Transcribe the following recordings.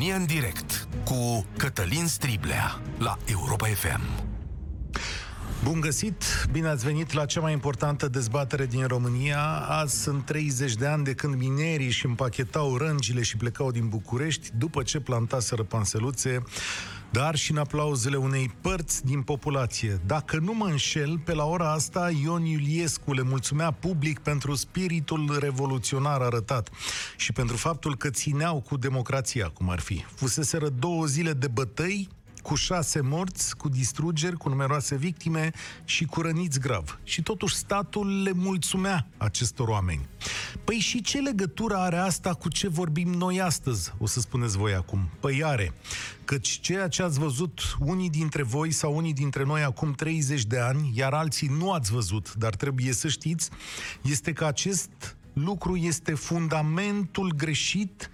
România în direct cu Cătălin Striblea la Europa FM. Bun găsit! Bine ați venit la cea mai importantă dezbatere din România. Azi sunt 30 de ani de când minerii își împachetau rângile și plecau din București după ce plantaseră panseluțe dar și în aplauzele unei părți din populație. Dacă nu mă înșel, pe la ora asta Ion Iuliescu le mulțumea public pentru spiritul revoluționar arătat și pentru faptul că țineau cu democrația, cum ar fi. Fuseseră două zile de bătăi cu șase morți, cu distrugeri, cu numeroase victime și cu răniți grav. Și totuși statul le mulțumea acestor oameni. Păi și ce legătură are asta cu ce vorbim noi astăzi, o să spuneți voi acum? Păi are. Căci ceea ce ați văzut unii dintre voi sau unii dintre noi acum 30 de ani, iar alții nu ați văzut, dar trebuie să știți, este că acest lucru este fundamentul greșit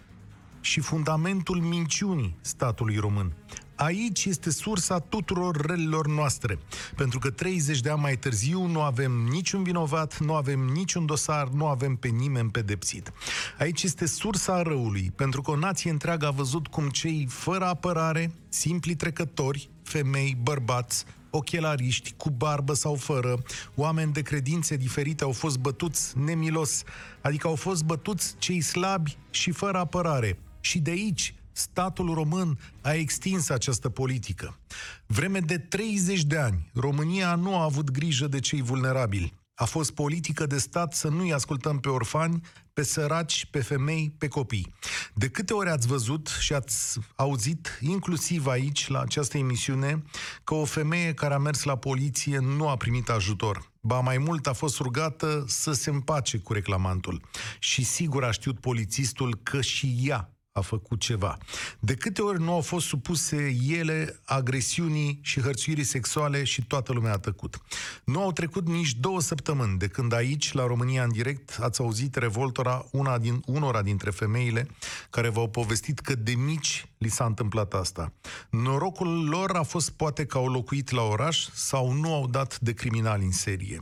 și fundamentul minciunii statului român. Aici este sursa tuturor relelor noastre. Pentru că 30 de ani mai târziu nu avem niciun vinovat, nu avem niciun dosar, nu avem pe nimeni pedepsit. Aici este sursa răului, pentru că o nație întreagă a văzut cum cei fără apărare, simpli trecători, femei, bărbați, ochelariști, cu barbă sau fără, oameni de credințe diferite au fost bătuți nemilos, adică au fost bătuți cei slabi și fără apărare. Și de aici statul român a extins această politică. Vreme de 30 de ani, România nu a avut grijă de cei vulnerabili. A fost politică de stat să nu-i ascultăm pe orfani, pe săraci, pe femei, pe copii. De câte ori ați văzut și ați auzit, inclusiv aici, la această emisiune, că o femeie care a mers la poliție nu a primit ajutor. Ba mai mult a fost rugată să se împace cu reclamantul. Și sigur a știut polițistul că și ea a făcut ceva. De câte ori nu au fost supuse ele agresiunii și hărțuirii sexuale și toată lumea a tăcut. Nu au trecut nici două săptămâni de când aici, la România în direct, ați auzit revoltora una din, unora dintre femeile care v-au povestit că de mici li s-a întâmplat asta. Norocul lor a fost poate că au locuit la oraș sau nu au dat de criminali în serie.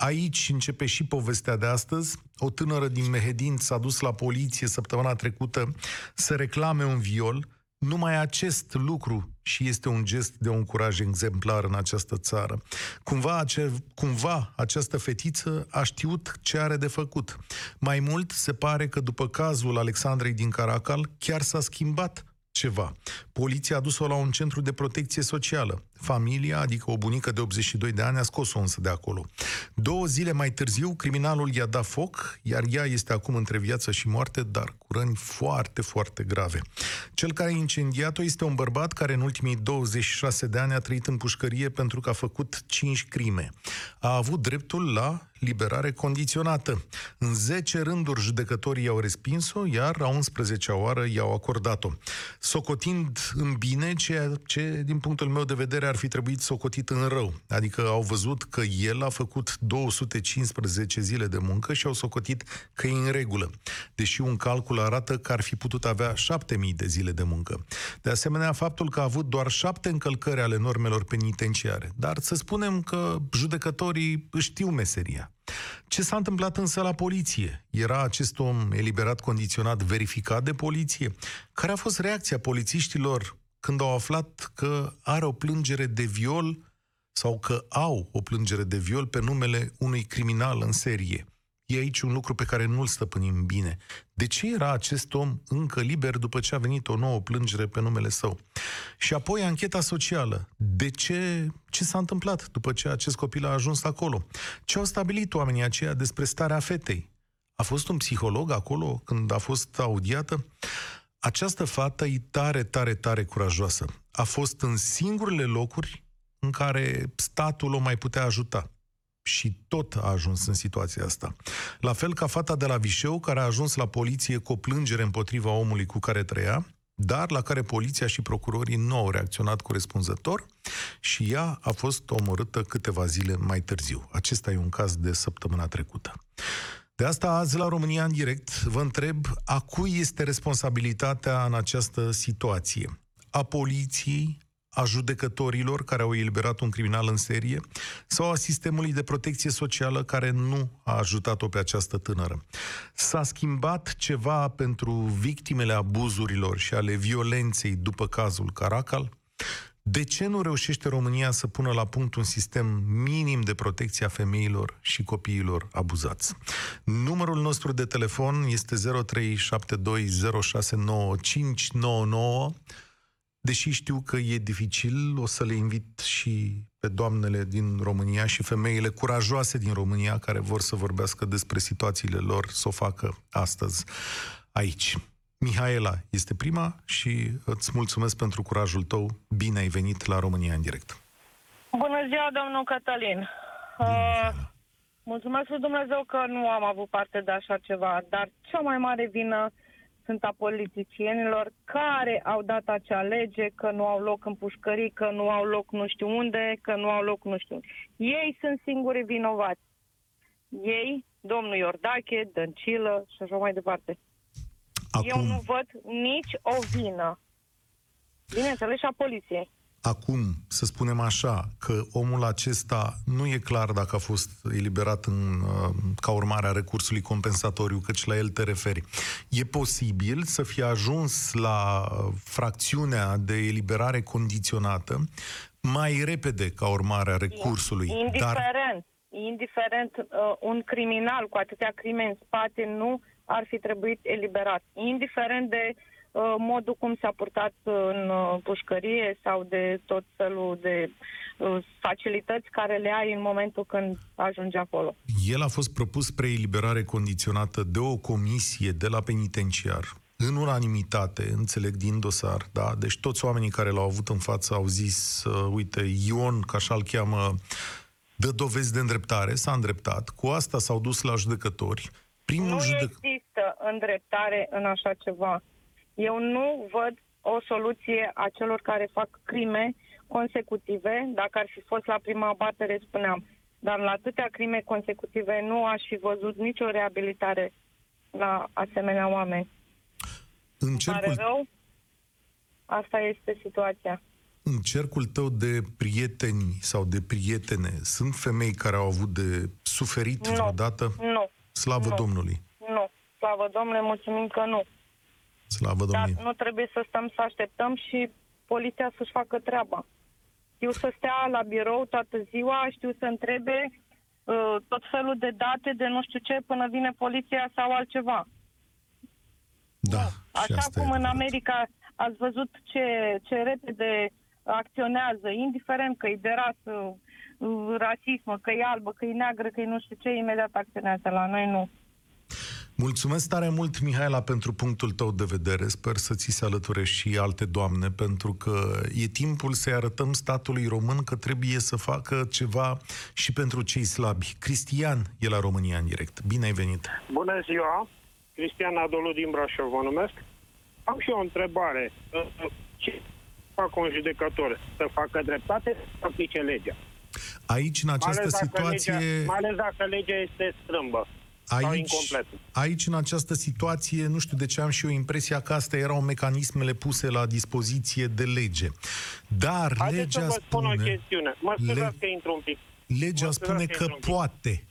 Aici începe și povestea de astăzi. O tânără din Mehedin s-a dus la poliție săptămâna trecută să reclame un viol. Numai acest lucru și este un gest de un curaj exemplar în această țară. Cumva, ace- cumva această fetiță a știut ce are de făcut. Mai mult, se pare că după cazul Alexandrei din Caracal, chiar s-a schimbat ceva. Poliția a dus-o la un centru de protecție socială. Familia, adică o bunică de 82 de ani, a scos-o însă de acolo. Două zile mai târziu, criminalul i-a dat foc, iar ea este acum între viață și moarte, dar cu răni foarte, foarte grave. Cel care a incendiat-o este un bărbat care în ultimii 26 de ani a trăit în pușcărie pentru că a făcut 5 crime. A avut dreptul la liberare condiționată. În 10 rânduri judecătorii i-au respins-o, iar a 11-a oară i-au acordat-o. Socotind în bine ceea ce, din punctul meu de vedere, ar fi trebuit socotit în rău. Adică au văzut că el a făcut 215 zile de muncă și au socotit că e în regulă. Deși un calcul arată că ar fi putut avea 7000 de zile de muncă. De asemenea, faptul că a avut doar șapte încălcări ale normelor penitenciare. Dar să spunem că judecătorii știu meseria. Ce s-a întâmplat însă la poliție? Era acest om eliberat condiționat verificat de poliție? Care a fost reacția polițiștilor când au aflat că are o plângere de viol sau că au o plângere de viol pe numele unui criminal în serie? E aici un lucru pe care nu-l stăpânim bine. De ce era acest om încă liber după ce a venit o nouă plângere pe numele său? Și apoi ancheta socială. De ce? Ce s-a întâmplat după ce acest copil a ajuns acolo? Ce au stabilit oamenii aceia despre starea fetei? A fost un psiholog acolo când a fost audiată? Această fată e tare, tare, tare curajoasă. A fost în singurele locuri în care statul o mai putea ajuta și tot a ajuns în situația asta. La fel ca fata de la Vișeu, care a ajuns la poliție cu o plângere împotriva omului cu care trăia, dar la care poliția și procurorii nu au reacționat corespunzător și ea a fost omorâtă câteva zile mai târziu. Acesta e un caz de săptămâna trecută. De asta azi la România în direct vă întreb a cui este responsabilitatea în această situație? A poliției, A judecătorilor care au eliberat un criminal în serie? Sau a sistemului de protecție socială care nu a ajutat-o pe această tânără? S-a schimbat ceva pentru victimele abuzurilor și ale violenței după cazul Caracal? De ce nu reușește România să pună la punct un sistem minim de protecție a femeilor și copiilor abuzați? Numărul nostru de telefon este 0372069599. Deși știu că e dificil, o să le invit și pe doamnele din România și femeile curajoase din România care vor să vorbească despre situațiile lor, să o facă astăzi aici. Mihaela este prima și îți mulțumesc pentru curajul tău. Bine ai venit la România în direct. Bună ziua, domnul Cătălin. Uh, mulțumesc lui Dumnezeu că nu am avut parte de așa ceva, dar cea mai mare vină sunt a politicienilor care au dat acea lege că nu au loc în pușcării, că nu au loc nu știu unde, că nu au loc nu știu unde. Ei sunt singuri vinovați. Ei, domnul Iordache, Dăncilă și așa mai departe. Acum, Eu nu văd nici o vină. Bineînțeles și a poliției. acum, să spunem așa, că omul acesta nu e clar dacă a fost eliberat în, uh, ca urmare a recursului compensatoriu, căci la el te referi. E posibil să fie ajuns la uh, fracțiunea de eliberare condiționată mai repede ca urmare a recursului. Dar Indiferent, indiferent, uh, un criminal cu atâtea crime în spate nu ar fi trebuit eliberat. Indiferent de uh, modul cum s-a purtat în uh, pușcărie sau de tot felul de uh, facilități care le ai în momentul când ajungi acolo. El a fost propus spre eliberare condiționată de o comisie de la penitenciar, în unanimitate, înțeleg din dosar, da? Deci toți oamenii care l-au avut în față au zis, uh, uite, Ion, ca așa-l cheamă, dă dovezi de îndreptare, s-a îndreptat, cu asta s-au dus la judecători. Primul Nu judec... există îndreptare în așa ceva. Eu nu văd o soluție a celor care fac crime consecutive. Dacă ar fi fost la prima abatere, spuneam, dar la atâtea crime consecutive nu aș fi văzut nicio reabilitare la asemenea oameni. în, Pare cercul, rău? Asta este situația. în cercul tău de prieteni sau de prietene, sunt femei care au avut de suferit Nu. vreodată? Nu, Slavă Nu. Domnului! nu. Slavă Domnule, mulțumim că nu. Slavă Dar Domnului! nu trebuie să stăm să așteptăm și poliția să-și facă treaba. Știu să stea la birou toată ziua, știu să întrebe uh, tot felul de date de nu știu ce până vine poliția sau altceva. Da, și Așa asta cum e în adevărat. America ați văzut ce, ce repede acționează, indiferent că e de rasă, uh, rasismă, că e albă, că e neagră, că e nu știu ce, imediat acționează. La noi nu. Mulțumesc tare mult, Mihaela, pentru punctul tău de vedere. Sper să ți se alăture și alte doamne, pentru că e timpul să-i arătăm statului român că trebuie să facă ceva și pentru cei slabi. Cristian e la România în direct. Bine ai venit! Bună ziua! Cristian Adolu din Brașov vă numesc. Am și eu o întrebare. Ce fac un judecător? Să facă dreptate să aplice legea? Aici, în Mai această ales, dacă situație... legea, mai ales dacă legea este strâmbă sau Aici, incompletă. aici, în această situație, nu știu de ce am și eu impresia că astea erau mecanismele puse la dispoziție de lege. Dar Haideți să legea vă spun o spune, chestiune. Mă scuzați Le- că intru un pic. legea Mă spune scuzați că că intru un pic. poate.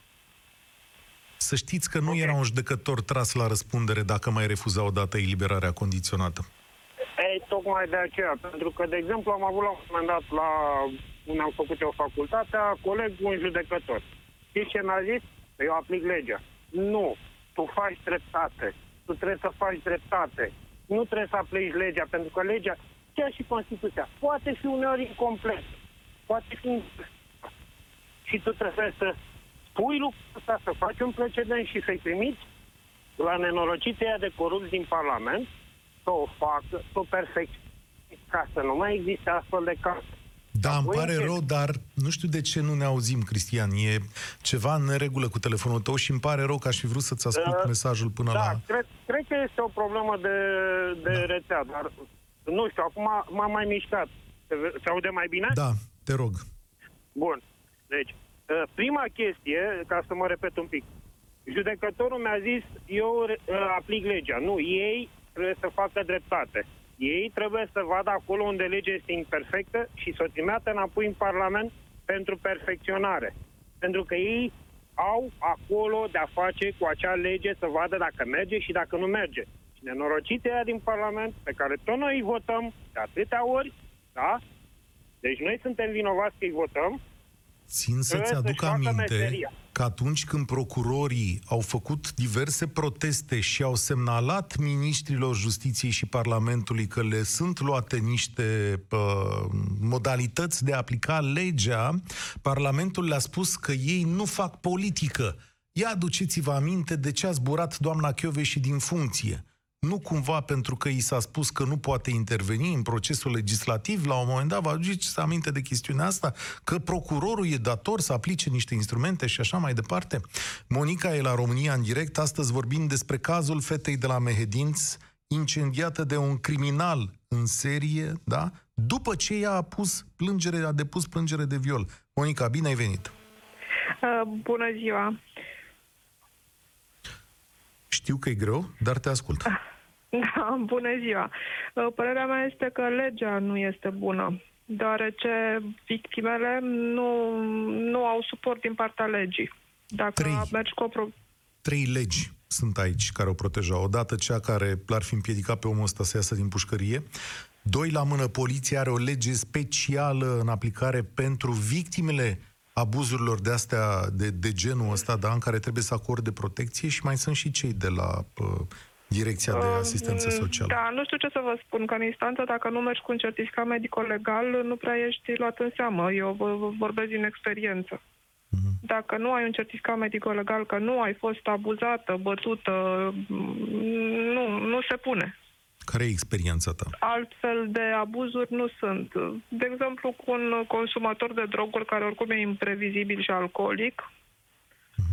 Să știți că nu Ok. era un judecător tras la răspundere dacă mai refuza odată eliberarea condiționată. Ei, tocmai de aceea. Pentru că, de exemplu, am avut la un moment dat la unde am făcut eu facultatea, coleg un judecător. Știți ce mi-a zis? Eu aplic legea. Nu. Tu faci dreptate. Tu trebuie să faci dreptate. Nu trebuie să aplici legea, pentru că legea, chiar și Constituția, poate fi uneori incomplet. Poate fi și tu trebuie să spui lucrul ăsta, să faci un precedent și să-i primiți la nenorocitea de corupți din Parlament să o facă, să o perfecționeze ca să nu mai existe astfel de caz. Da, îmi Apoi pare ce- rău, dar nu știu de ce nu ne auzim, Cristian. E ceva în neregulă cu telefonul tău și îmi pare rău că aș fi vrut să-ți ascult Uh, mesajul până Da, la... cred, cred că este o problemă de, de Da. rețea, dar nu știu, acum m-am mai mișcat. Se, ve- se aude mai bine? Da, te rog. Bun. Deci, uh, prima chestie, ca să mă repet un pic, judecătorul mi-a zis, eu uh, aplic legea. Nu, ei trebuie să facă dreptate. Ei trebuie să vadă acolo unde legea este imperfectă și să o trimeată înapoi în Parlament pentru perfecționare. Pentru că ei au acolo de-a face cu acea lege să vadă dacă merge și dacă nu merge. Și nenorociți aia din Parlament, pe care tot noi îi votăm de atâtea ori, da? Deci noi suntem vinovați că îi votăm, Țin să-ți Trebuie aduc să-și facă aminte meseria. că atunci când procurorii au făcut diverse proteste și au semnalat ministrilor justiției și Parlamentului că le sunt luate niște uh, modalități de a aplica legea, Parlamentul le-a spus că ei nu fac politică. Ia aduceți-vă aminte de ce a zburat doamna și din funcție. Nu cumva pentru că i s-a spus că nu poate interveni în procesul legislativ, la un moment dat vă aduceți aminte de chestiunea asta, că procurorul e dator să aplice niște instrumente și așa mai departe. Monica e la România în direct, astăzi vorbim despre cazul fetei de la Mehedinț, incendiată de un criminal în serie, da? După ce ea a pus plângere, a depus plângere de viol. Monica, bine ai venit! Uh, bună ziua! Știu că e greu, dar te ascult. Da, bună ziua! Uh, Părerea mea este că legea nu este bună, deoarece victimele nu, nu au suport din partea legii. Dacă Trei. mergi cu o pro- Trei legi sunt aici care o protejau. Odată cea care l-ar fi împiedicat pe omul ăsta să iasă din pușcărie. Doi la mână, poliția are o lege specială în aplicare pentru victimele abuzurilor de astea, de, de genul ăsta, da, în care trebuie să acorde protecție și mai sunt și cei de la uh, Direcția de Asistență Socială. Da, nu știu ce să vă spun, că în instanță, dacă nu mergi cu un certificat medico-legal, nu prea ești luat în seamă. Eu vă vă vorbesc din experiență. Mhm. Dacă nu ai un certificat medico-legal, că nu ai fost abuzată, bătută, nu, nu se pune. Care e experiența ta? Altfel de abuzuri nu sunt. De exemplu, cu un consumator de droguri care oricum e imprevizibil și alcoolic,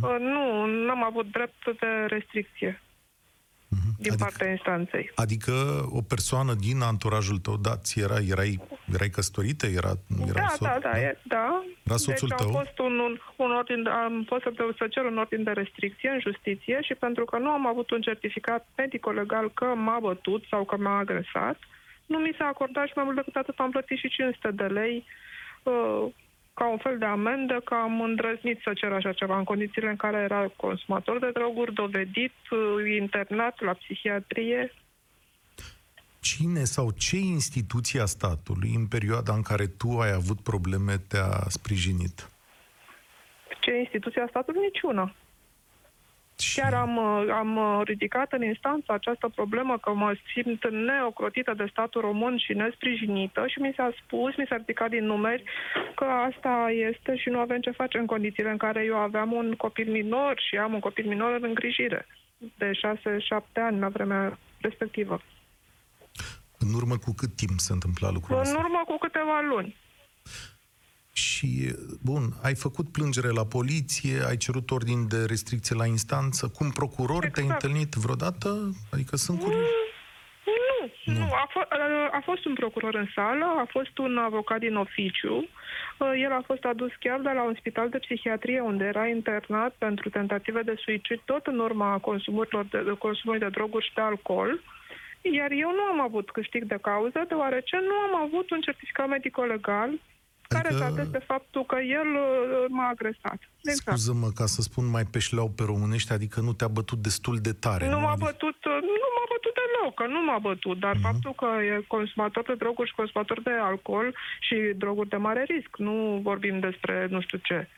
Mhm. nu, n-am avut drept de restricție din Adică- partea instanței. Adică o persoană din anturajul tău, da, ți era, erai, erai căsătorită? Era, era Da, so- da, da, e, da. Era soțul deci tău? am fost un, un, un ordin, de- am fost să, să cer un ordin de restricție în justiție și pentru că nu am avut un certificat medico-legal că m-a bătut sau că m-a agresat, nu mi s-a acordat și mai mult decât atât am plătit și 500 de lei uh, ca un fel de amendă că am îndrăznit să cer așa ceva în condițiile în care era consumator de droguri, dovedit, uh, internat la psihiatrie. Cine sau ce instituție a statului în perioada în care tu ai avut probleme te-a sprijinit? Ce instituție a statului? Niciuna. Și Chiar am, uh, am uh, ridicat în instanță această problemă că mă simt neocrotită de statul român și nesprijinită și mi s-a spus, mi s-a ridicat din numeri că asta este și nu avem ce face în condițiile în care eu aveam un copil minor și am un copil minor în îngrijire de 6-7 ani la vremea respectivă. în urmă cu cât timp se întâmpla lucrul În ăsta? urmă cu câteva luni. Și, bun, ai făcut plângere la poliție, ai cerut ordin de restricție la instanță. Cum procuror te-ai Exact. întâlnit vreodată? Adică sunt curios. Nu, nu. A, f- a fost un procuror în sală, a fost un avocat din oficiu. Uh, El a fost adus chiar de la un spital de psihiatrie unde era internat pentru tentative de suicid, tot în urma consumurilor de, de consumului de droguri și de alcool. Iar eu nu am avut câștig de cauză, deoarece nu am avut un certificat medico-legal care Adică- să ateste faptul că el uh, m-a agresat. Exact. Scuză-mă ca să spun mai pe șleau pe românești, adică nu te-a bătut destul de tare. Nu m-a Adică- bătut, nu m-a bătut deloc, că nu m-a bătut, dar Mhm. faptul că e consumator de droguri și consumator de alcool și droguri de mare risc, nu vorbim despre nu știu ce.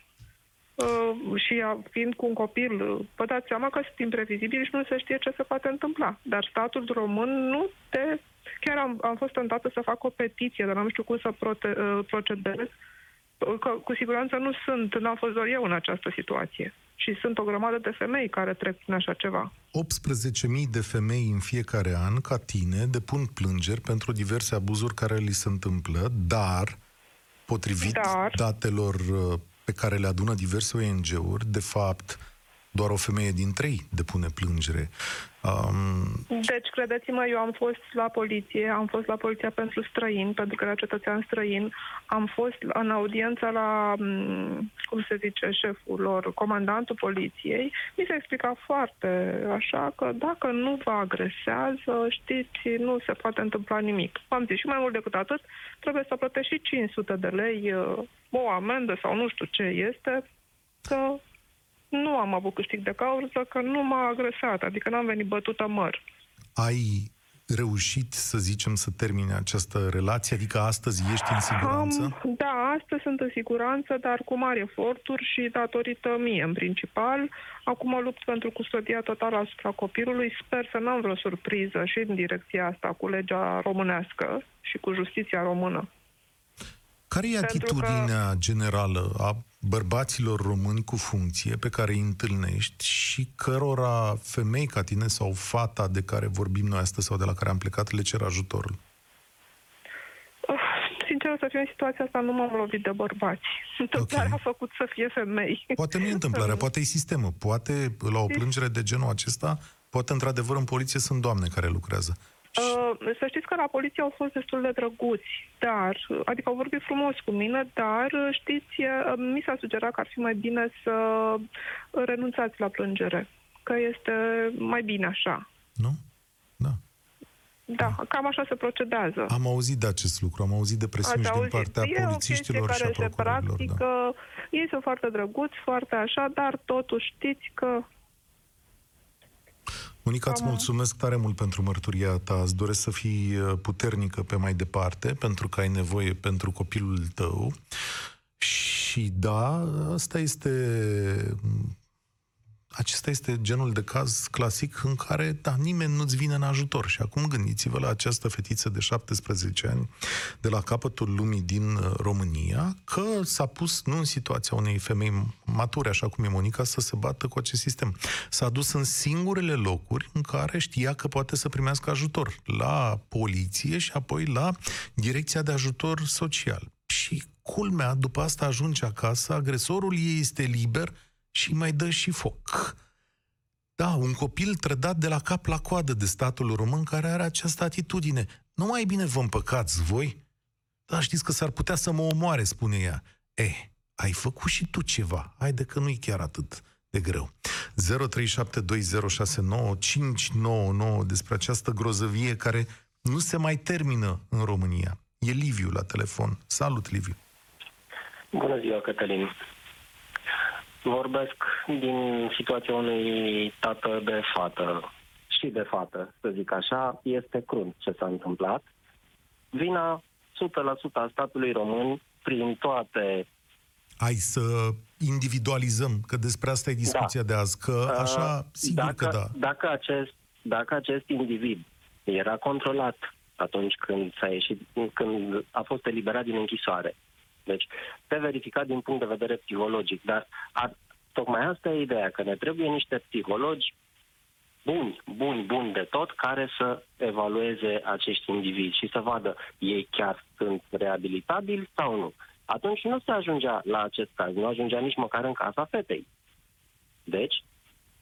Uh, și a- fiind cu un copil, uh, vă dați seama că sunt imprevizibili și nu se știe ce se poate întâmpla. Dar statul român nu te... Chiar am, am fost tentată să fac o petiție, dar nu știu cum să prote, uh, procedez. Că, cu siguranță nu sunt, n-am fost doar eu în această situație. Și sunt o grămadă de femei care trec prin așa ceva. 18.000 de femei în fiecare an, ca tine, depun plângeri pentru diverse abuzuri care li se întâmplă, dar, potrivit Dar- datelor uh, pe care le adună diverse ONG-uri, de fapt, doar o femeie din trei depune plângere. Um... Deci, credeți-mă, eu am fost la poliție, am fost la poliția pentru străini, pentru că era cetățean străin, am fost în audiența la, mm, cum se zice, șeful lor, comandantul poliției, mi s-a explicat foarte așa că dacă nu vă agresează, știți, nu se poate întâmpla nimic. Am zis și mai mult decât atât, trebuie să plătești și 500 de lei uh, o amendă sau nu știu ce este, că nu am avut câștig de cauză, că nu m-a agresat, adică n-am venit bătută măr. Ai reușit, să zicem, să termine această relație? Adică astăzi ești în siguranță? Am, da, astăzi sunt în siguranță, dar cu mari eforturi și datorită mie în principal. Acum lupt pentru custodia totală asupra copilului. Sper să n-am vreo surpriză și în direcția asta cu legea românească și cu justiția română. Care e atitudinea că... generală a bărbaților români cu funcție pe care îi întâlnești și cărora femei ca tine sau fata de care vorbim noi astăzi sau de la care am plecat le cer ajutorul? Sincer să fiu, în situația asta nu m-am lovit de bărbați. Întâmplarea okay. a făcut să fie femei. Poate nu e întâmplarea, poate e sistemul. Poate la o plângere de genul acesta, poate într-adevăr în poliție sunt doamne care lucrează. Uh, să știți că la poliție au fost destul de drăguți, dar, adică au vorbit frumos cu mine, dar, știți, mi s-a sugerat că ar fi mai bine să renunțați la plângere, că este mai bine așa. Nu? Da. Da, cam așa se procedează. Am auzit de acest lucru, am auzit de presiuni și din partea e polițiștilor și a procurorilor. Da. Ei sunt foarte drăguți, foarte așa, dar totuși știți că Monica, îți mulțumesc tare mult pentru mărturia ta. Îți doresc să fii uh, puternică pe mai departe, pentru că ai nevoie pentru copilul tău. Și da, asta este acesta este genul de caz clasic în care, da, nimeni nu-ți vine în ajutor. Și acum gândiți-vă la această fetiță de 17 ani de la capătul lumii din uh, România, că s-a pus nu în situația unei femei mature, așa cum e Monica, să se bată cu acest sistem. S-a dus în singurele locuri în care știa că poate să primească ajutor. La poliție și apoi la Direcția de Ajutor Social. Și culmea, după asta ajunge acasă, agresorul ei este liber, și mai dă și foc. Da, un copil trădat de la cap la coadă de statul român care are această atitudine. Nu mai bine vă împăcați voi? Da, știți că s-ar putea să mă omoare, spune ea. Eh, ai făcut și tu ceva. Haide că nu-i chiar atât de greu. 0372069599 despre această grozăvie care nu se mai termină în România. E Liviu la telefon. Salut, Liviu! Bună ziua, Cătălin! Vorbesc din situația unui tată de fată și de fată, să zic așa. Este crunt ce s-a întâmplat. Vina 100% a statului român prin toate Hai să individualizăm, că despre asta e discuția da. de azi, că uh, așa, sigur dacă, că da. Dacă acest, dacă acest individ era controlat atunci când s-a ieșit, când a fost eliberat din închisoare, deci, pe verificat din punct de vedere psihologic, dar ar, tocmai asta e ideea, că ne trebuie niște psihologi buni, buni, buni de tot, care să evalueze acești indivizi și să vadă ei chiar sunt reabilitabili sau nu. Atunci nu se ajungea la acest caz, nu ajungea nici măcar în casa fetei. Deci,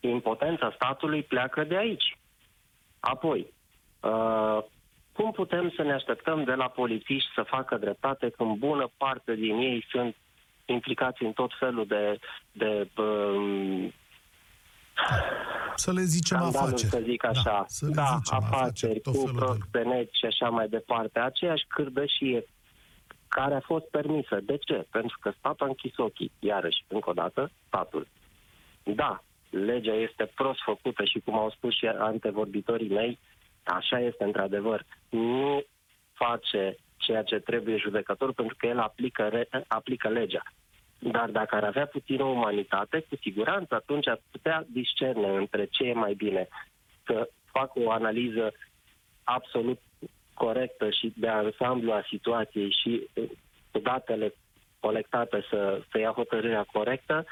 impotența statului pleacă de aici. Apoi, uh, cum putem să ne așteptăm de la polițiști să facă dreptate când bună parte din ei sunt implicați în tot felul de, de um, să le zicem afaceri. să zic așa. Da, să le da zicem afaceri, cu prost pe net și așa mai departe. Aceeași cârdășie care a fost permisă. De ce? Pentru că statul a închis ochii. Iarăși, încă o dată, statul. Da, legea este prost făcută și cum au spus și antevorbitorii mei, Așa este într-adevăr. Nu face ceea ce trebuie judecătorul pentru că el aplică, re, aplică legea. Dar dacă ar avea puțină umanitate, cu siguranță atunci ar putea discerne între ce e mai bine. Să facă o analiză absolut corectă și de ansamblu a situației și cu datele colectate să, să ia hotărârea corectă,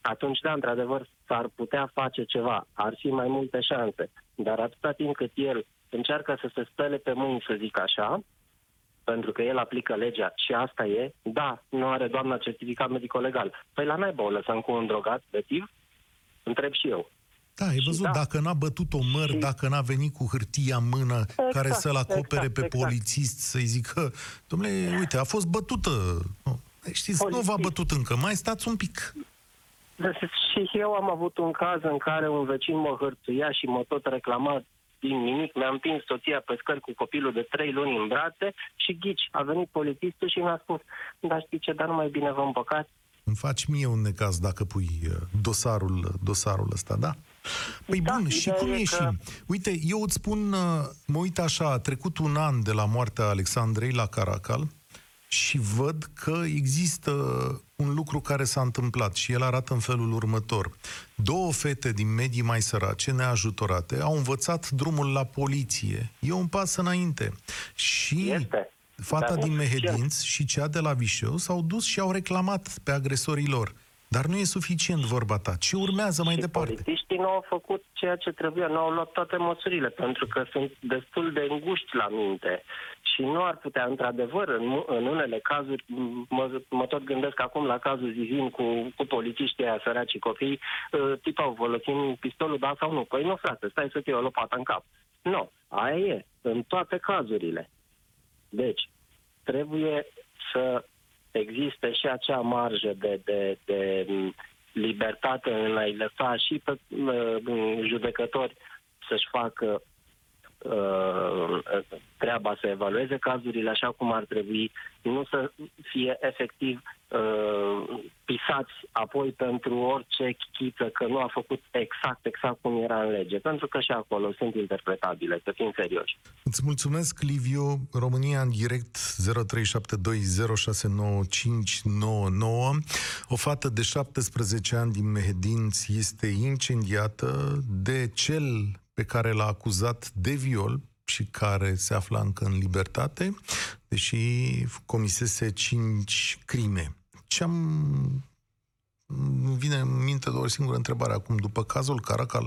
atunci, da, într-adevăr, s-ar putea face ceva. Ar fi mai multe șanse. Dar atâta timp cât el încearcă să se spele pe mâini, să zic așa, pentru că el aplică legea și asta e, da, nu are doamna certificat medico-legal. Păi la naiba o lăsăm cu un drogat tiv? Întreb și eu. Da, ai văzut, da. dacă n-a bătut o măr, și... dacă n-a venit cu hârtia în mână exact, care să-l acopere exact, pe exact. polițist, să-i zică, domnule, uite, a fost bătută. Nu. Știți, Polițist. nu v-a bătut încă, mai stați un pic. Și eu am avut un caz în care un vecin mă hărțuia și mă tot reclama din nimic, mi-am împins soția pe scări cu copilul de trei luni în brațe și ghici, a venit polițistul și mi-a spus, da știi ce, dar nu mai bine vă împăcați. Îmi faci mie un necaz dacă pui uh, dosarul, dosarul ăsta, da? Păi da, bun, și cum ieșim? Că... Uite, eu îți spun, uh, mă uit așa, a trecut un an de la moartea Alexandrei la Caracal, și văd că există un lucru care s-a întâmplat și el arată în felul următor. Două fete din medii mai sărace, neajutorate, au învățat drumul la poliție. E un pas înainte. Și este. fata Dar din Mehedinț și cea de la Vișeu s-au dus și au reclamat pe agresorii lor. Dar nu e suficient vorba ta. Ce urmează mai și departe? Polițiștii nu au făcut ceea ce trebuia, nu au luat toate măsurile, pentru că sunt destul de înguști la minte și nu ar putea, într-adevăr, în, în unele cazuri, mă, mă tot gândesc acum la cazul Zizin cu, cu polițiștii aia săraci copii, uh, tipau, folosim pistolul, da sau nu? Păi nu, frate, stai să fie o lopată în cap. Nu, aia e, în toate cazurile. Deci, trebuie să existe și acea marjă de, de, de libertate în a-i lăsa și pe uh, judecători să-și facă uh, treaba să evalueze cazurile așa cum ar trebui, nu să fie efectiv uh, pisați apoi pentru orice chichiță că nu a făcut exact, exact cum era în lege, pentru că și acolo sunt interpretabile, să fim serioși. Îți mulțumesc, Liviu. România în direct 0372069599. O fată de 17 ani din Mehedinți este incendiată de cel pe care l-a acuzat de viol și care se află încă în libertate, deși comisese cinci crime. Ce-am... Îmi vine în minte doar o singură întrebare acum. După cazul Caracal,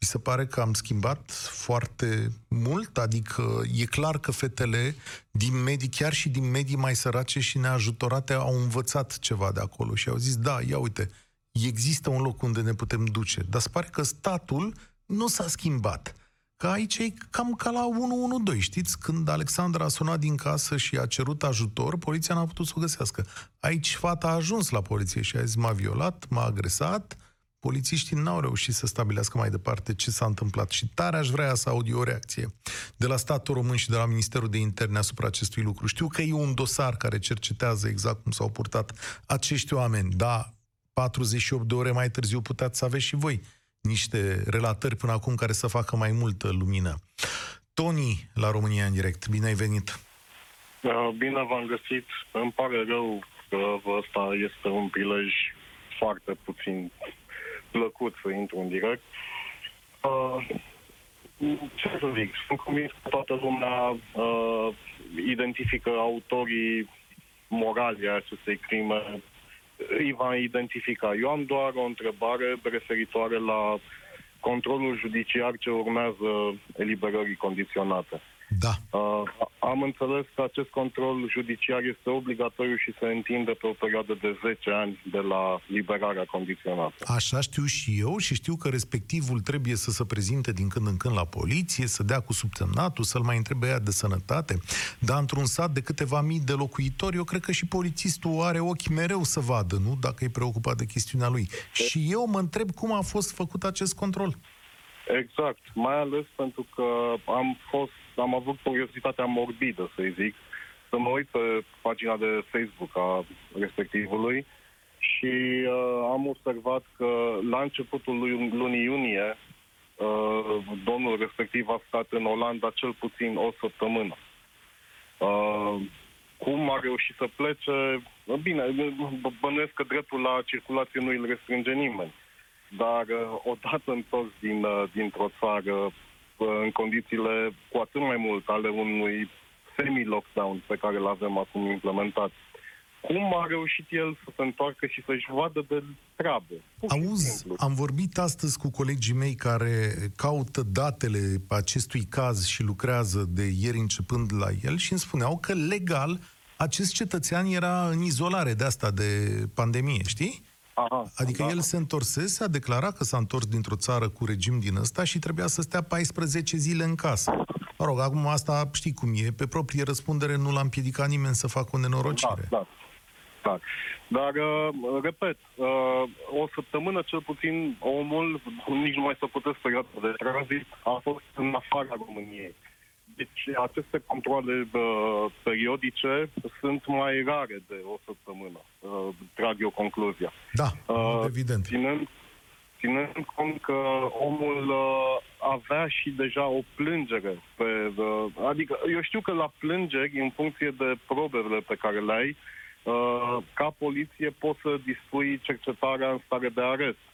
mi se pare că am schimbat foarte mult, adică e clar că fetele din medii, chiar și din medii mai sărace și neajutorate, au învățat ceva de acolo și au zis, da, ia uite, există un loc unde ne putem duce. Dar se pare că statul nu s-a schimbat. Că aici e cam ca la 112, știți? Când Alexandra a sunat din casă și a cerut ajutor, poliția n-a putut să o găsească. Aici fata a ajuns la poliție și a zis m-a violat, m-a agresat, polițiștii n-au reușit să stabilească mai departe ce s-a întâmplat și tare aș vrea să aud o reacție de la statul român și de la Ministerul de Interne asupra acestui lucru. Știu că e un dosar care cercetează exact cum s-au purtat acești oameni, dar 48 de ore mai târziu puteți să aveți și voi niște relatări până acum care să facă mai multă lumină. Tony, la România în direct, bine ai venit! Uh, bine v-am găsit. Îmi pare rău că ăsta este un prilej foarte puțin plăcut să intru în direct. Uh, ce să zic, sunt convins că toată lumea uh, identifică autorii morali a acestei crime îi va identifica. Eu am doar o întrebare referitoare la controlul judiciar ce urmează eliberării condiționate. Da. Uh, am înțeles că acest control judiciar este obligatoriu și se întinde pe o perioadă de 10 ani de la liberarea condiționată. Așa știu și eu și știu că respectivul trebuie să se prezinte din când în când la poliție, să dea cu subsemnatul, să-l mai întrebe ea de sănătate. Dar într-un sat de câteva mii de locuitori, eu cred că și polițistul are ochi mereu să vadă, nu? Dacă e preocupat de chestiunea lui. Și eu mă întreb cum a fost făcut acest control. Exact, mai ales pentru că am fost am avut curiozitatea morbidă, să zic, să mă uit pe pagina de Facebook a respectivului și uh, am observat că la începutul lui, lunii iunie uh, domnul respectiv a stat în Olanda cel puțin o săptămână. Uh, cum a reușit să plece? Bine, bănuiesc că dreptul la circulație nu îl restrânge nimeni. Dar uh, odată întors din, uh, dintr-o țară în condițiile cu atât mai mult ale unui semi-lockdown pe care îl avem acum implementat. Cum a reușit el să se întoarcă și să-și vadă de treabă? Auzi, am vorbit astăzi cu colegii mei care caută datele acestui caz și lucrează de ieri începând la el și îmi spuneau că legal acest cetățean era în izolare de asta de pandemie, știi? Aha, adică da. el se întorsese, a declarat că s-a întors dintr-o țară cu regim din ăsta și trebuia să stea 14 zile în casă. Mă rog, acum asta știi cum e, pe proprie răspundere nu l-a împiedicat nimeni să facă o nenorocire. Da, da. da. Dar, uh, repet, uh, o săptămână cel puțin omul, nici nu mai să puteți perioada de tranzit, a fost în afara României. Deci aceste controle uh, periodice sunt mai rare de o săptămână, uh, trag eu concluzia. Da, uh, evident. Ținând, ținând cont că omul uh, avea și deja o plângere. Pe, uh, adică eu știu că la plângeri, în funcție de probele pe care le ai, uh, ca poliție poți să dispui cercetarea în stare de arest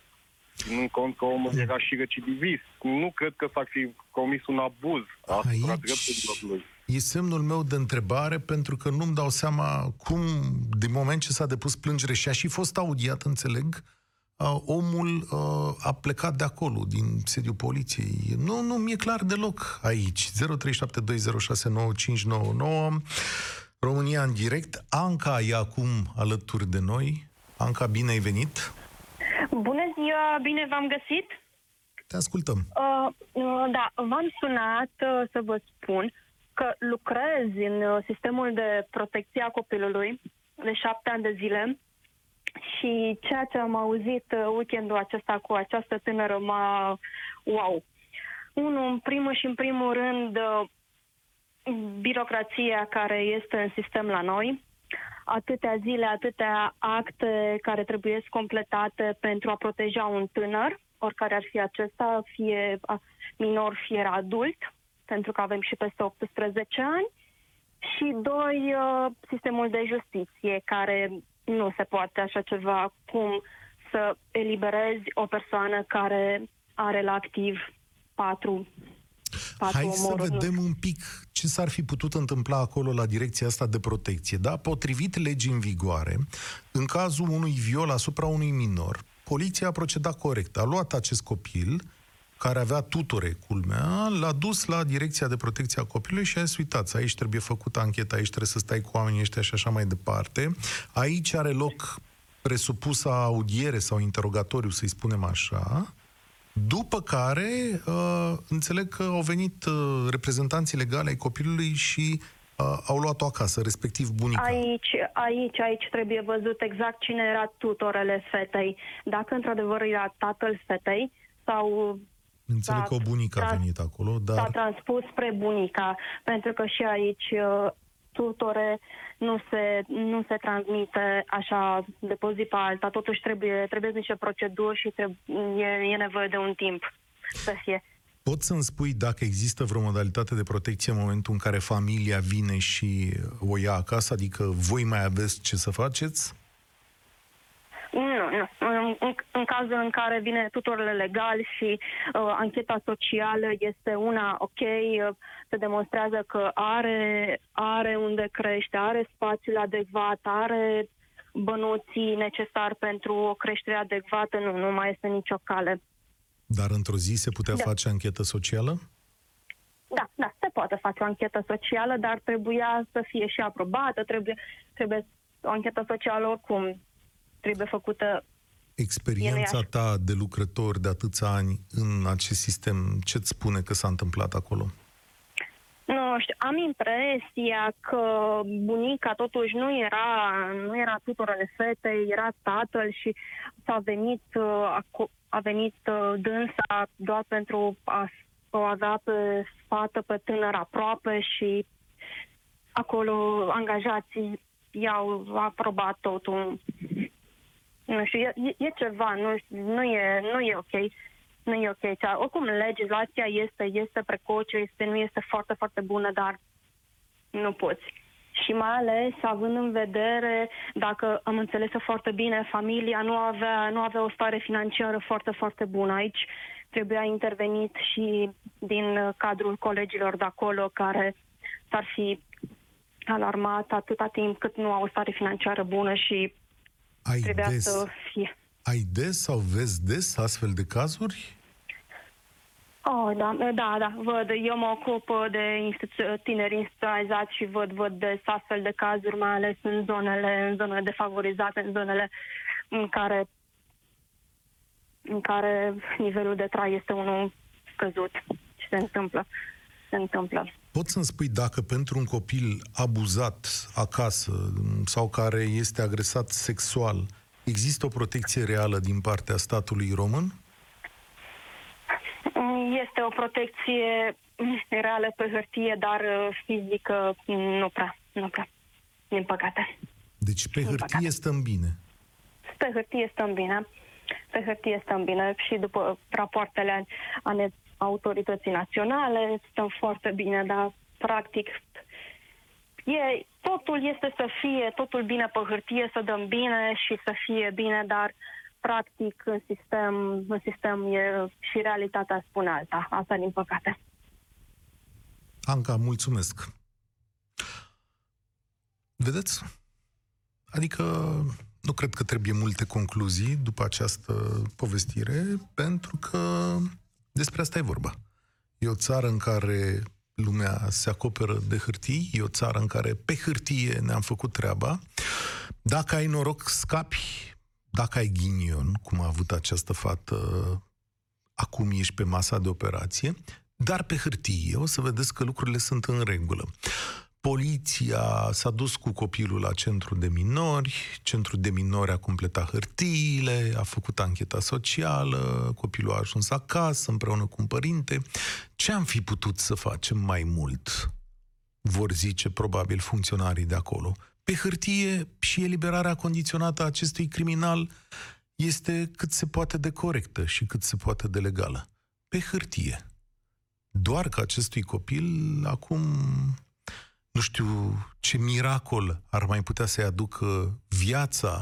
ținând cont că omul era și recidivist. Nu cred că s-ar fi comis un abuz asupra drepturilor lui. E semnul meu de întrebare pentru că nu-mi dau seama cum, din moment ce s-a depus plângere și a și fost audiat, înțeleg, uh, omul uh, a plecat de acolo, din sediul poliției. Nu, nu mi-e clar deloc aici. 0372069599 România în direct. Anca e acum alături de noi. Anca, bine ai venit! Bună ziua, bine v-am găsit. Te ascultăm. Uh, uh, da, v-am sunat uh, să vă spun că lucrez în uh, sistemul de protecție a copilului de șapte ani de zile și ceea ce am auzit uh, weekendul acesta cu această tânără m-a... wow! Unul, în primul și în primul rând, uh, birocrația care este în sistem la noi, atâtea zile, atâtea acte care trebuie completate pentru a proteja un tânăr, oricare ar fi acesta, fie minor, fie adult, pentru că avem și peste 18 ani. Și doi, uh, sistemul de justiție, care nu se poate așa ceva cum să eliberezi o persoană care are la activ patru Hai să vedem un pic ce s-ar fi putut întâmpla acolo la direcția asta de protecție. Da? Potrivit legii în vigoare, în cazul unui viol asupra unui minor, poliția a procedat corect. A luat acest copil, care avea tutore, culmea, l-a dus la direcția de protecție a copilului și a zis, uitați, aici trebuie făcută ancheta, aici trebuie să stai cu oamenii ăștia și așa mai departe. Aici are loc presupusa audiere sau interogatoriu, să-i spunem așa, după care, uh, înțeleg că au venit uh, reprezentanții legale ai copilului și uh, au luat-o acasă, respectiv bunica. Aici, aici, aici trebuie văzut exact cine era tutorele fetei. Dacă într-adevăr era tatăl fetei sau Înțeleg că o bunică a venit acolo, dar... S-a transpus spre bunica, pentru că și aici uh, tutore nu se, nu se transmite așa de pe zi pe alta. Totuși trebuie, trebuie niște proceduri și trebuie, e, e nevoie de un timp să fie. Poți să-mi spui dacă există vreo modalitate de protecție în momentul în care familia vine și o ia acasă? Adică voi mai aveți ce să faceți? Nu, nu. În, în, în cazul în care vine tutorele legal și uh, ancheta socială este una ok, uh, se demonstrează că are, are unde crește, are spațiul adecvat, are bănuții necesari pentru o creștere adecvată, nu, nu mai este nicio cale. Dar într-o zi se putea da. face anchetă socială? Da, da, se poate face o anchetă socială, dar trebuia să fie și aprobată, trebuie, trebuie o anchetă socială oricum trebuie făcută Experiența ta de lucrător de atâția ani în acest sistem, ce-ți spune că s-a întâmplat acolo? Nu știu, am impresia că bunica totuși nu era, nu era tuturele fete, era tatăl și s-a venit, a venit uh, dânsa doar pentru a o avea pe fată, pe tânăr aproape și acolo angajații i-au aprobat totul. Nu știu, e, e ceva, nu, nu, e, nu e ok. Nu e ok. Cea, oricum, legislația este, este precoce, este, nu este foarte, foarte bună, dar nu poți. Și mai ales având în vedere, dacă am înțeles foarte bine, familia nu avea, nu avea o stare financiară foarte, foarte bună aici. Trebuia intervenit și din cadrul colegilor de acolo care s-ar fi alarmat atâta timp cât nu au o stare financiară bună și ai Trebuia des, să fie. Ai des sau vezi des astfel de cazuri? Oh, da, da, da, văd. Eu mă ocup de institu- tineri instituționalizați și văd, văd de astfel de cazuri, mai ales în zonele, în zonele defavorizate, în zonele în care în care nivelul de trai este unul scăzut și se întâmplă. Se întâmplă. Poți să-mi spui dacă pentru un copil abuzat acasă sau care este agresat sexual, există o protecție reală din partea statului român? Este o protecție reală pe hârtie, dar uh, fizică nu prea, nu prea, din păcate. Deci pe din hârtie păcate. stăm bine? Pe hârtie stăm bine. Pe hârtie stăm bine și după rapoartele ale autorității naționale stăm foarte bine, dar practic e, totul este să fie, totul bine pe hârtie, să dăm bine și să fie bine, dar practic în sistem, în sistem e și realitatea spune alta. Asta din păcate. Anca, mulțumesc. Vedeți? Adică nu cred că trebuie multe concluzii după această povestire, pentru că despre asta e vorba. E o țară în care lumea se acoperă de hârtii, e o țară în care pe hârtie ne-am făcut treaba. Dacă ai noroc, scapi. Dacă ai ghinion, cum a avut această fată, acum ești pe masa de operație, dar pe hârtie o să vedeți că lucrurile sunt în regulă. Poliția s-a dus cu copilul la centru de minori, centrul de minori a completat hârtiile, a făcut ancheta socială, copilul a ajuns acasă împreună cu un părinte. Ce am fi putut să facem mai mult? Vor zice probabil funcționarii de acolo. Pe hârtie și eliberarea condiționată a acestui criminal este cât se poate de corectă și cât se poate de legală. Pe hârtie. Doar că acestui copil acum nu știu ce miracol ar mai putea să-i aducă viața,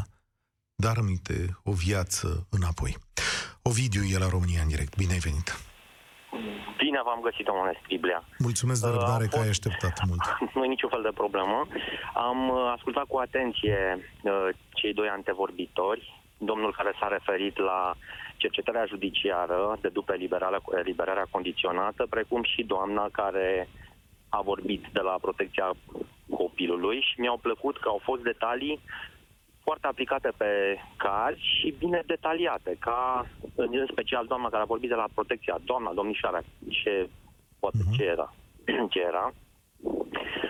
dar aminte, o viață înapoi. Ovidiu e la România în direct. Bine ai venit! Bine v-am găsit, domnule Striblea. Mulțumesc de uh, răbdare uh, că ai așteptat mult. nu e niciun fel de problemă. Am uh, ascultat cu atenție uh, cei doi antevorbitori, domnul care s-a referit la cercetarea judiciară de după eliberarea, eliberarea condiționată, precum și doamna care a vorbit de la protecția copilului și mi-au plăcut că au fost detalii foarte aplicate pe caz și bine detaliate, ca în special doamna care a vorbit de la protecția, doamna, domnișoara, ce, poate, uh-huh. ce era, ce era,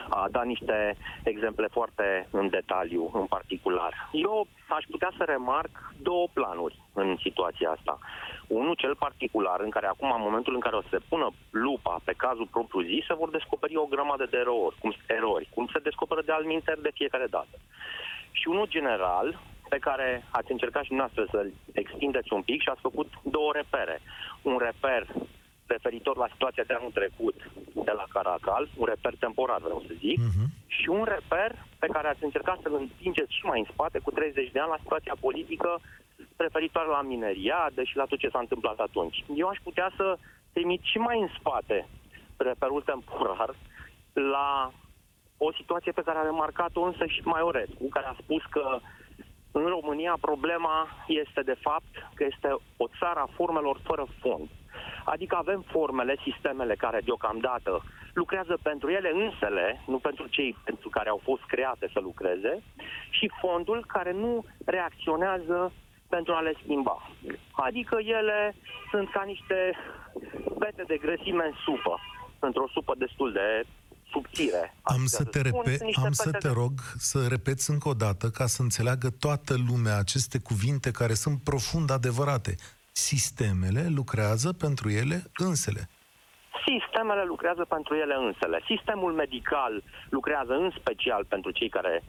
a dat niște exemple foarte în detaliu, în particular. Eu aș putea să remarc două planuri în situația asta. Unul, cel particular, în care acum, în momentul în care o să se pună lupa pe cazul propriu-zis, se vor descoperi o grămadă de erori, cum, erori, cum se descoperă de alminter de fiecare dată. Și unul general, pe care ați încercat și noastră să-l extindeți un pic și ați făcut două repere. Un reper referitor la situația de anul trecut de la Caracal, un reper temporar, vreau să zic, uh-huh. și un reper pe care ați încercat să-l împingeți și mai în spate, cu 30 de ani, la situația politică referitoare la mineriadă și la tot ce s-a întâmplat atunci. Eu aș putea să trimit și mai în spate reperul temporar la o situație pe care a remarcat-o însă și mai Orescu, care a spus că în România problema este de fapt că este o țară a formelor fără fond. Adică avem formele, sistemele care deocamdată lucrează pentru ele însele, nu pentru cei pentru care au fost create să lucreze, și fondul care nu reacționează pentru a le schimba. Adică ele sunt ca niște bete de grăsime în supă, într-o supă destul de subțire. Am să te, repe- am să te rog să repeți încă o dată ca să înțeleagă toată lumea aceste cuvinte care sunt profund adevărate sistemele lucrează pentru ele însele. Sistemele lucrează pentru ele însele. Sistemul medical lucrează în special pentru cei care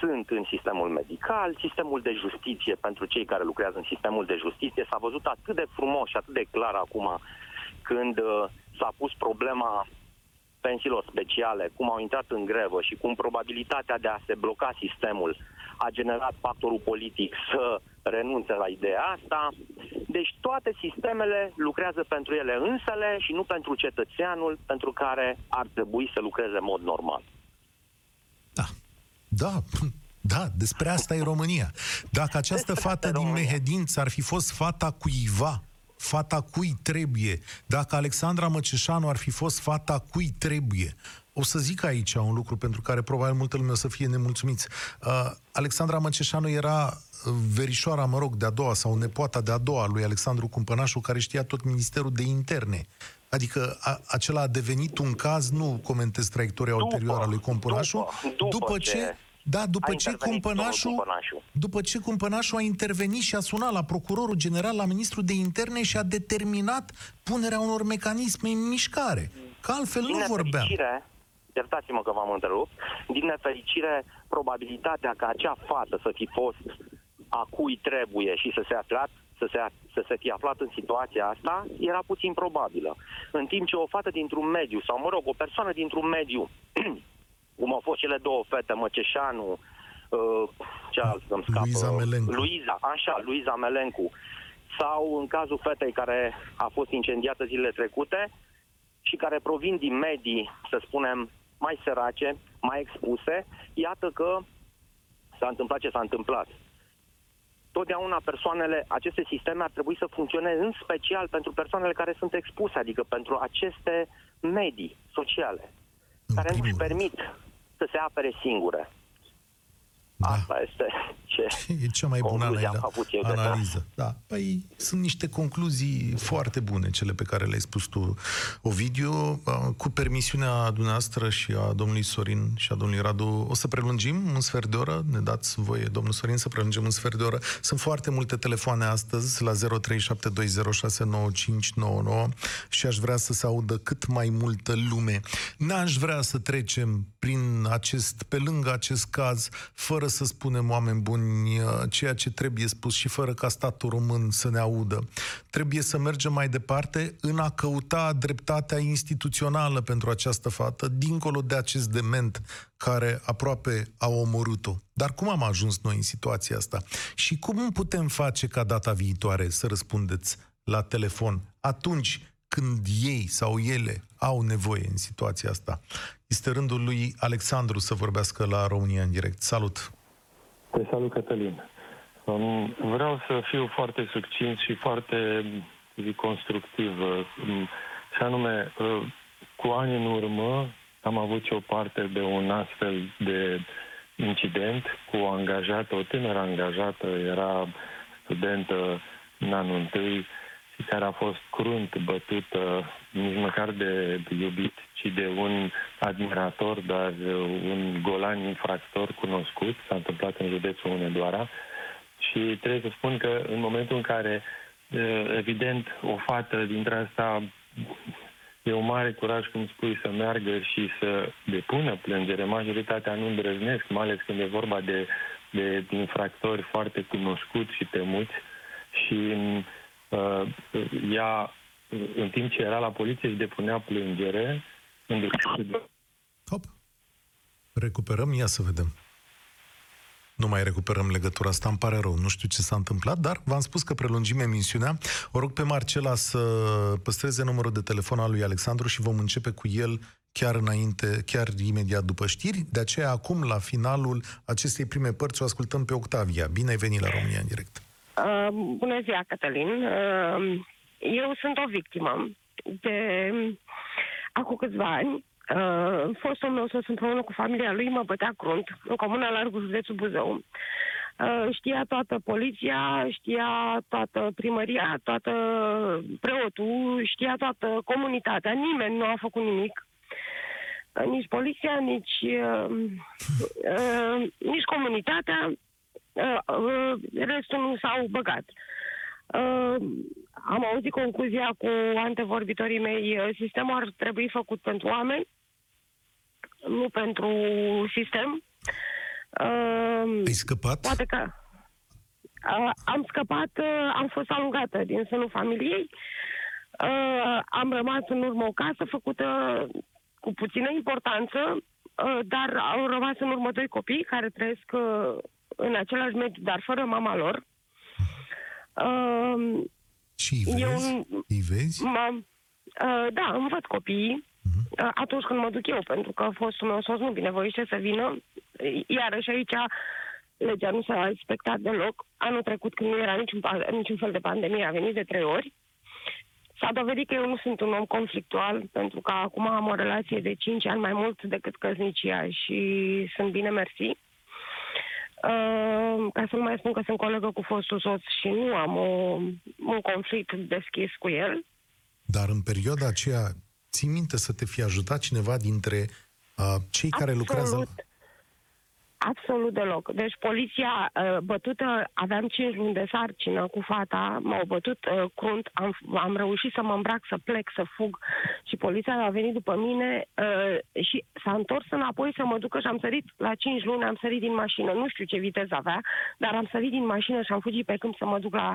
sunt în sistemul medical, sistemul de justiție pentru cei care lucrează în sistemul de justiție. S-a văzut atât de frumos și atât de clar acum când uh, s-a pus problema pensiilor speciale, cum au intrat în grevă și cum probabilitatea de a se bloca sistemul a generat factorul politic să renunțe la ideea asta. Deci toate sistemele lucrează pentru ele însele și nu pentru cetățeanul pentru care ar trebui să lucreze în mod normal. Da, da, da, despre asta e România. Dacă această despre fată din Mehedință ar fi fost fata cuiva, fata cui trebuie, dacă Alexandra Măceșanu ar fi fost fata cui trebuie, o să zic aici un lucru pentru care probabil multă lume o să fie nemulțumiți. Uh, Alexandra Măceșanu era uh, verișoara, mă rog, de-a doua sau nepoata de-a doua lui Alexandru Cumpănașu, care știa tot Ministerul de Interne. Adică a, acela a devenit un caz, nu comentez traiectoria după, ulterioară a lui Cumpănașu, după, după, după ce, ce da, după ce, Cumpănașul, după ce Cumpănașul a intervenit și a sunat la procurorul general, la ministrul de interne și a determinat punerea unor mecanisme în mișcare. Că altfel Din nu vorbeam. Iertați-mă că v-am întrerupt. Din nefericire, probabilitatea ca acea fată să fi fost a cui trebuie și să se aflat să se, să se fie aflat în situația asta era puțin probabilă. În timp ce o fată dintr-un mediu, sau mă rog, o persoană dintr-un mediu cum au fost cele două fete, Măceșanu, uh, ce alt îmi scapă? Luiza Melencu. Luiza, așa, Luiza Melencu. Sau în cazul fetei care a fost incendiată zilele trecute și care provin din medii, să spunem, mai sărace, mai expuse, iată că s-a întâmplat ce s-a întâmplat. Totdeauna persoanele, aceste sisteme ar trebui să funcționeze în special pentru persoanele care sunt expuse, adică pentru aceste medii sociale, care nu își permit să se apere singure. Da. Asta este ce e cea mai bună am avut eu analiză. Da. Păi sunt niște concluzii foarte bune, cele pe care le-ai spus tu, Ovidiu. Cu permisiunea dumneavoastră și a domnului Sorin și a domnului Radu, o să prelungim un sfert de oră. Ne dați voie, domnul Sorin, să prelungim un sfert de oră. Sunt foarte multe telefoane astăzi la 0372069599 și aș vrea să se audă cât mai multă lume. N-aș vrea să trecem prin acest, pe lângă acest caz, fără să spunem oameni buni uh, ceea ce trebuie spus și fără ca statul român să ne audă. Trebuie să mergem mai departe în a căuta dreptatea instituțională pentru această fată, dincolo de acest dement care aproape a omorât-o. Dar cum am ajuns noi în situația asta? Și cum putem face ca data viitoare să răspundeți la telefon atunci când ei sau ele au nevoie în situația asta. Este rândul lui Alexandru să vorbească la România în direct. Salut! Te salut, Cătălin. Um, vreau să fiu foarte succint și foarte zic, constructiv. Um, și anume, uh, cu ani în urmă am avut și o parte de un astfel de incident cu o angajată, o tânără angajată, era studentă în anul întâi și care a fost crunt bătută, nici măcar de iubit, ci de un admirator, dar un golan infractor cunoscut, s-a întâmplat în județul Unedoara. Și trebuie să spun că în momentul în care, evident, o fată dintre asta e un mare curaj, cum spui, să meargă și să depună plângere. Majoritatea nu îndrăznesc, mai ales când e vorba de, de infractori foarte cunoscuți și temuți. Și uh, ea, în timp ce era la poliție, își depunea plângere, Top. Recuperăm, ia să vedem. Nu mai recuperăm legătura asta, îmi pare rău, nu știu ce s-a întâmplat, dar v-am spus că prelungim emisiunea. O rog pe Marcela să păstreze numărul de telefon al lui Alexandru și vom începe cu el chiar înainte, chiar imediat după știri. De aceea, acum, la finalul acestei prime părți, o ascultăm pe Octavia. Bine ai venit la România în direct. Uh, bună ziua, Cătălin. Uh, eu sunt o victimă de acum câțiva ani, uh, fostul meu soț împreună cu familia lui mă bătea crunt în comuna Largu, județul Buzău. Uh, știa toată poliția, știa toată primăria, toată preotul, știa toată comunitatea. Nimeni nu a făcut nimic. Uh, nici poliția, nici, uh, uh, nici comunitatea. Uh, uh, restul nu s-au băgat. Uh, am auzit concluzia cu antevorbitorii mei, uh, sistemul ar trebui făcut pentru oameni, nu pentru sistem. Uh, Ai scăpat? Poate că uh, am scăpat, uh, am fost alungată din sânul familiei, uh, am rămas în urmă o casă făcută cu puțină importanță, uh, dar au rămas în urmă doi copii care trăiesc uh, în același mediu, dar fără mama lor. Uh, și îi vezi? Eu, îi vezi? M- uh, da, îmi văd copiii uh-huh. atunci când mă duc eu, pentru că fostul meu soț nu binevoiește să vină. Iarăși aici legea nu s-a respectat deloc. Anul trecut, când nu era niciun, niciun fel de pandemie, a venit de trei ori. S-a dovedit că eu nu sunt un om conflictual, pentru că acum am o relație de 5 ani mai mult decât căsnicia și sunt bine mersi. Uh, ca să nu mai spun că sunt colegă cu fostul soț și nu am o, un conflict deschis cu el. Dar în perioada aceea, ții minte să te fi ajutat cineva dintre uh, cei care Absolut. lucrează... Absolut deloc. Deci poliția uh, bătută, aveam 5 luni de sarcină cu fata, m-au bătut uh, crunt, am, am reușit să mă îmbrac, să plec, să fug și poliția a venit după mine uh, și s-a întors înapoi să mă ducă și am sărit la 5 luni, am sărit din mașină, nu știu ce viteză avea, dar am sărit din mașină și am fugit pe câmp să mă duc la,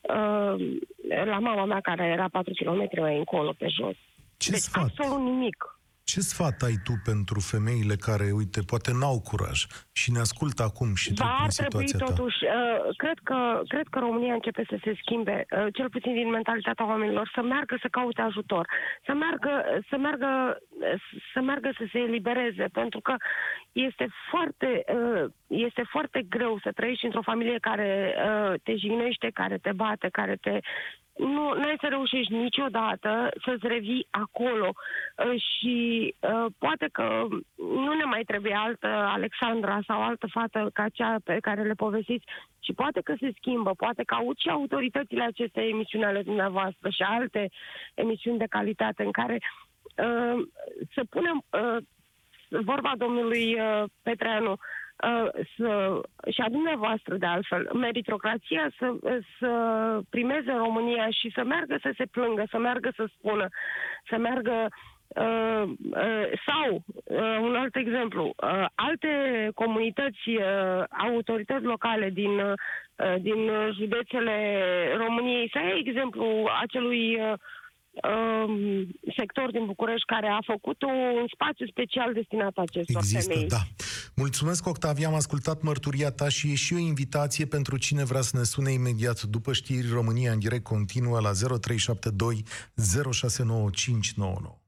uh, la mama mea care era 4 km mai încolo pe jos. Ce deci sfat? absolut nimic. Ce sfat ai tu pentru femeile care, uite, poate n-au curaj și ne ascultă acum și trec Va prin trebui situația ta? totuși, uh, cred, că, cred că România începe să se schimbe, uh, cel puțin din mentalitatea oamenilor, să meargă să caute ajutor, să meargă, să meargă, să meargă să se elibereze, pentru că este foarte, uh, este foarte greu să trăiești într-o familie care uh, te jignește, care te bate, care te nu ai să reușești niciodată să-ți revii acolo. Uh, și uh, poate că nu ne mai trebuie altă Alexandra sau altă fată ca cea pe care le povestiți și poate că se schimbă, poate că aud și autoritățile acestei emisiuni ale dumneavoastră și alte emisiuni de calitate în care uh, să punem uh, vorba domnului uh, Petreanu, Uh, să, și a dumneavoastră de altfel, meritocrația să, să primeze în România și să meargă să se plângă, să meargă să spună, să meargă Uh, uh, sau, uh, un alt exemplu, uh, alte comunități, uh, autorități locale din, uh, din județele României, să ia exemplu acelui uh, um, sector din București care a făcut un spațiu special destinat acestor Există, femei. da. Mulțumesc, Octavia, am ascultat mărturia ta și e și o invitație pentru cine vrea să ne sune imediat după știri România în direct continuă la 0372 069599.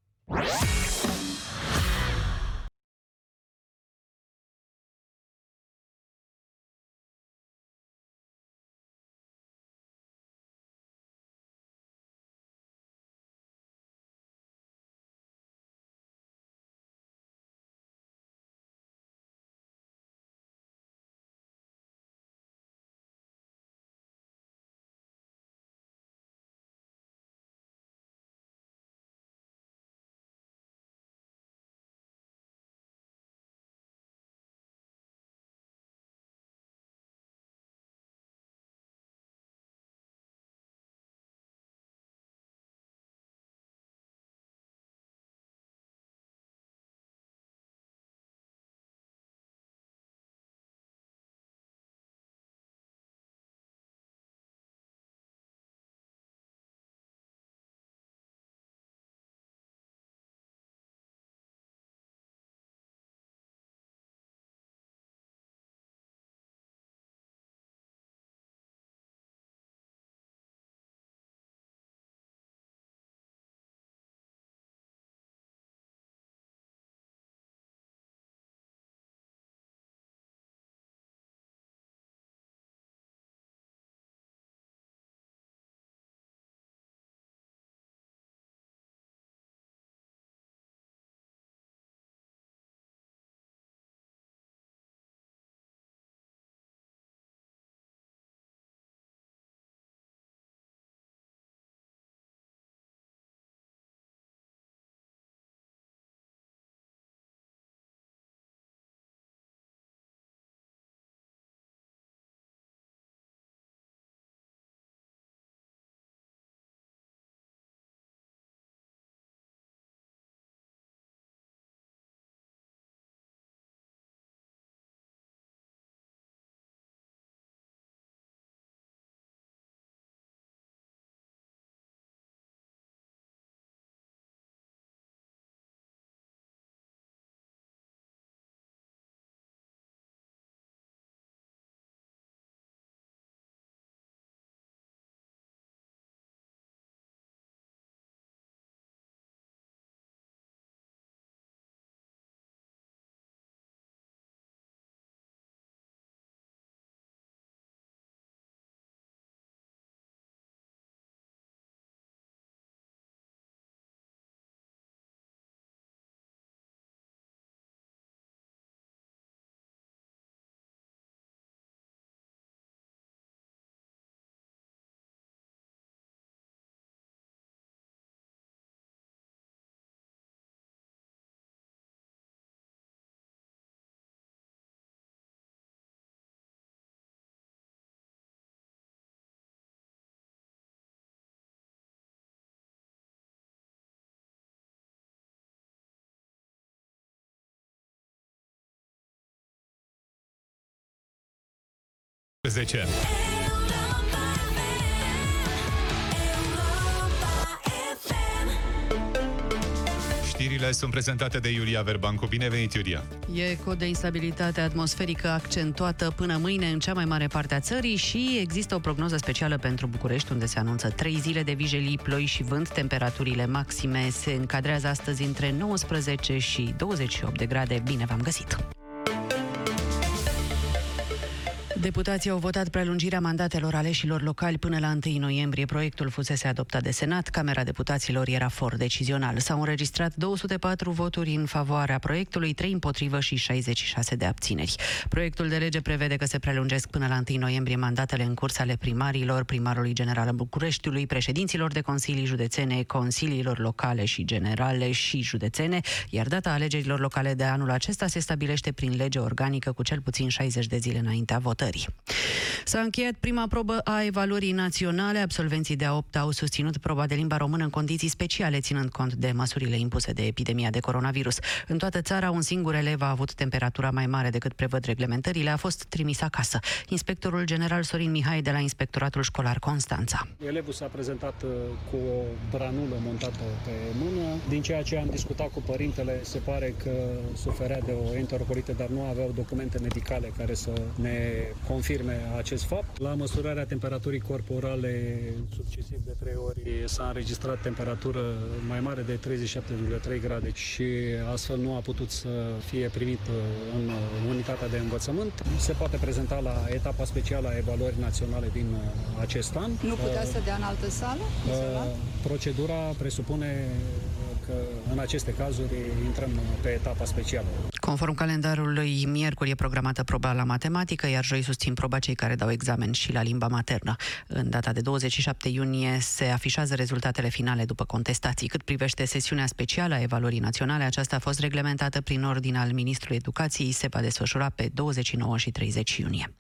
10. Știrile sunt prezentate de Iulia Verbancu. Bine venit, Iulia! E cod de instabilitate atmosferică accentuată până mâine în cea mai mare parte a țării și există o prognoză specială pentru București, unde se anunță 3 zile de vijelii, ploi și vânt. Temperaturile maxime se încadrează astăzi între 19 și 28 de grade. Bine v-am găsit! Deputații au votat prelungirea mandatelor aleșilor locali până la 1 noiembrie. Proiectul fusese adoptat de Senat. Camera Deputaților era for decizional. S-au înregistrat 204 voturi în favoarea proiectului, 3 împotrivă și 66 de abțineri. Proiectul de lege prevede că se prelungesc până la 1 noiembrie mandatele în curs ale primarilor, primarului general al Bucureștiului, președinților de consilii județene, consiliilor locale și generale și județene, iar data alegerilor locale de anul acesta se stabilește prin lege organică cu cel puțin 60 de zile înaintea votării țării. S-a încheiat prima probă a evaluării naționale. Absolvenții de a 8 au susținut proba de limba română în condiții speciale, ținând cont de măsurile impuse de epidemia de coronavirus. În toată țara, un singur elev a avut temperatura mai mare decât prevăd reglementările, a fost trimis acasă. Inspectorul general Sorin Mihai de la Inspectoratul Școlar Constanța. Elevul s-a prezentat uh, cu o branulă montată pe mână. Din ceea ce am discutat cu părintele, se pare că suferea de o enterocolită, dar nu aveau documente medicale care să ne confirme acest fapt. La măsurarea temperaturii corporale succesiv de 3 ori s-a înregistrat temperatură mai mare de 37,3 grade și astfel nu a putut să fie primit în unitatea de învățământ. Se poate prezenta la etapa specială a evaluării naționale din acest an. Nu putea să dea în altă sală? Uh, procedura presupune că în aceste cazuri intrăm pe etapa specială. Conform calendarului, miercuri e programată proba la matematică, iar joi susțin proba cei care dau examen și la limba maternă. În data de 27 iunie se afișează rezultatele finale după contestații. Cât privește sesiunea specială a evaluării naționale, aceasta a fost reglementată prin ordin al Ministrului Educației, se va desfășura pe 29 și 30 iunie.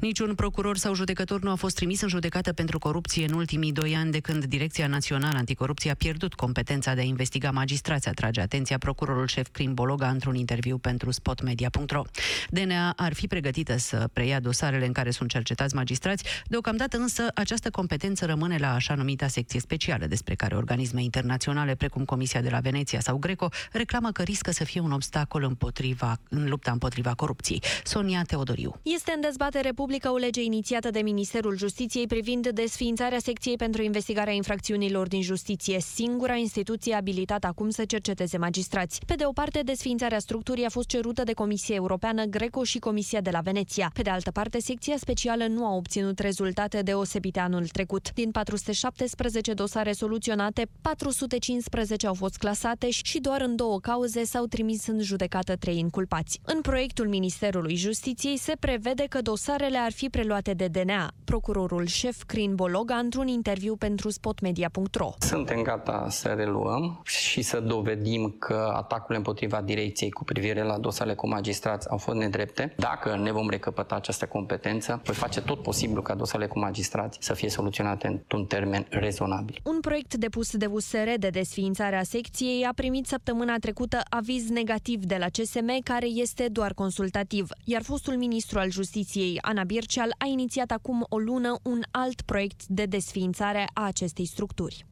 Niciun procuror sau judecător nu a fost trimis în judecată pentru corupție în ultimii doi ani de când Direcția Națională Anticorupție a pierdut competența de a investiga magistrații, atrage atenția procurorul șef Crim Bologa într-un interviu pentru spotmedia.ro. DNA ar fi pregătită să preia dosarele în care sunt cercetați magistrați, deocamdată însă această competență rămâne la așa numita secție specială, despre care organisme internaționale precum Comisia de la Veneția sau Greco reclamă că riscă să fie un obstacol împotriva, în lupta împotriva corupției. Sonia Teodoriu. Este în dezbatere publică o lege inițiată de Ministerul Justiției privind desființarea secției pentru investigarea infracțiunilor din justiție, singura instituție abilitată acum să cerceteze magistrați. Pe de o parte, desființarea structurii a fost cerută de Comisia Europeană, Greco și Comisia de la Veneția. Pe de altă parte, secția specială nu a obținut rezultate deosebite anul trecut. Din 417 dosare soluționate, 415 au fost clasate și doar în două cauze s-au trimis în judecată trei inculpați. În proiectul Ministerului Justiției se prevede că dosarele ar fi preluate de DNA. Procurorul șef Crin Bologa într-un interviu pentru spotmedia.ro. Suntem gata să reluăm și să dovedim că atacurile împotriva direcției cu privire la dosarele cu magistrați au fost nedrepte. Dacă ne vom recăpăta această competență, voi face tot posibilul ca dosarele cu magistrați să fie soluționate într-un termen rezonabil. Un proiect depus de USR de desființare a secției a primit săptămâna trecută aviz negativ de la CSM, care este doar consultativ, iar fostul ministru al Justiției, Ana Birceal, a inițiat acum o lună un alt proiect de desființare a acestei structuri.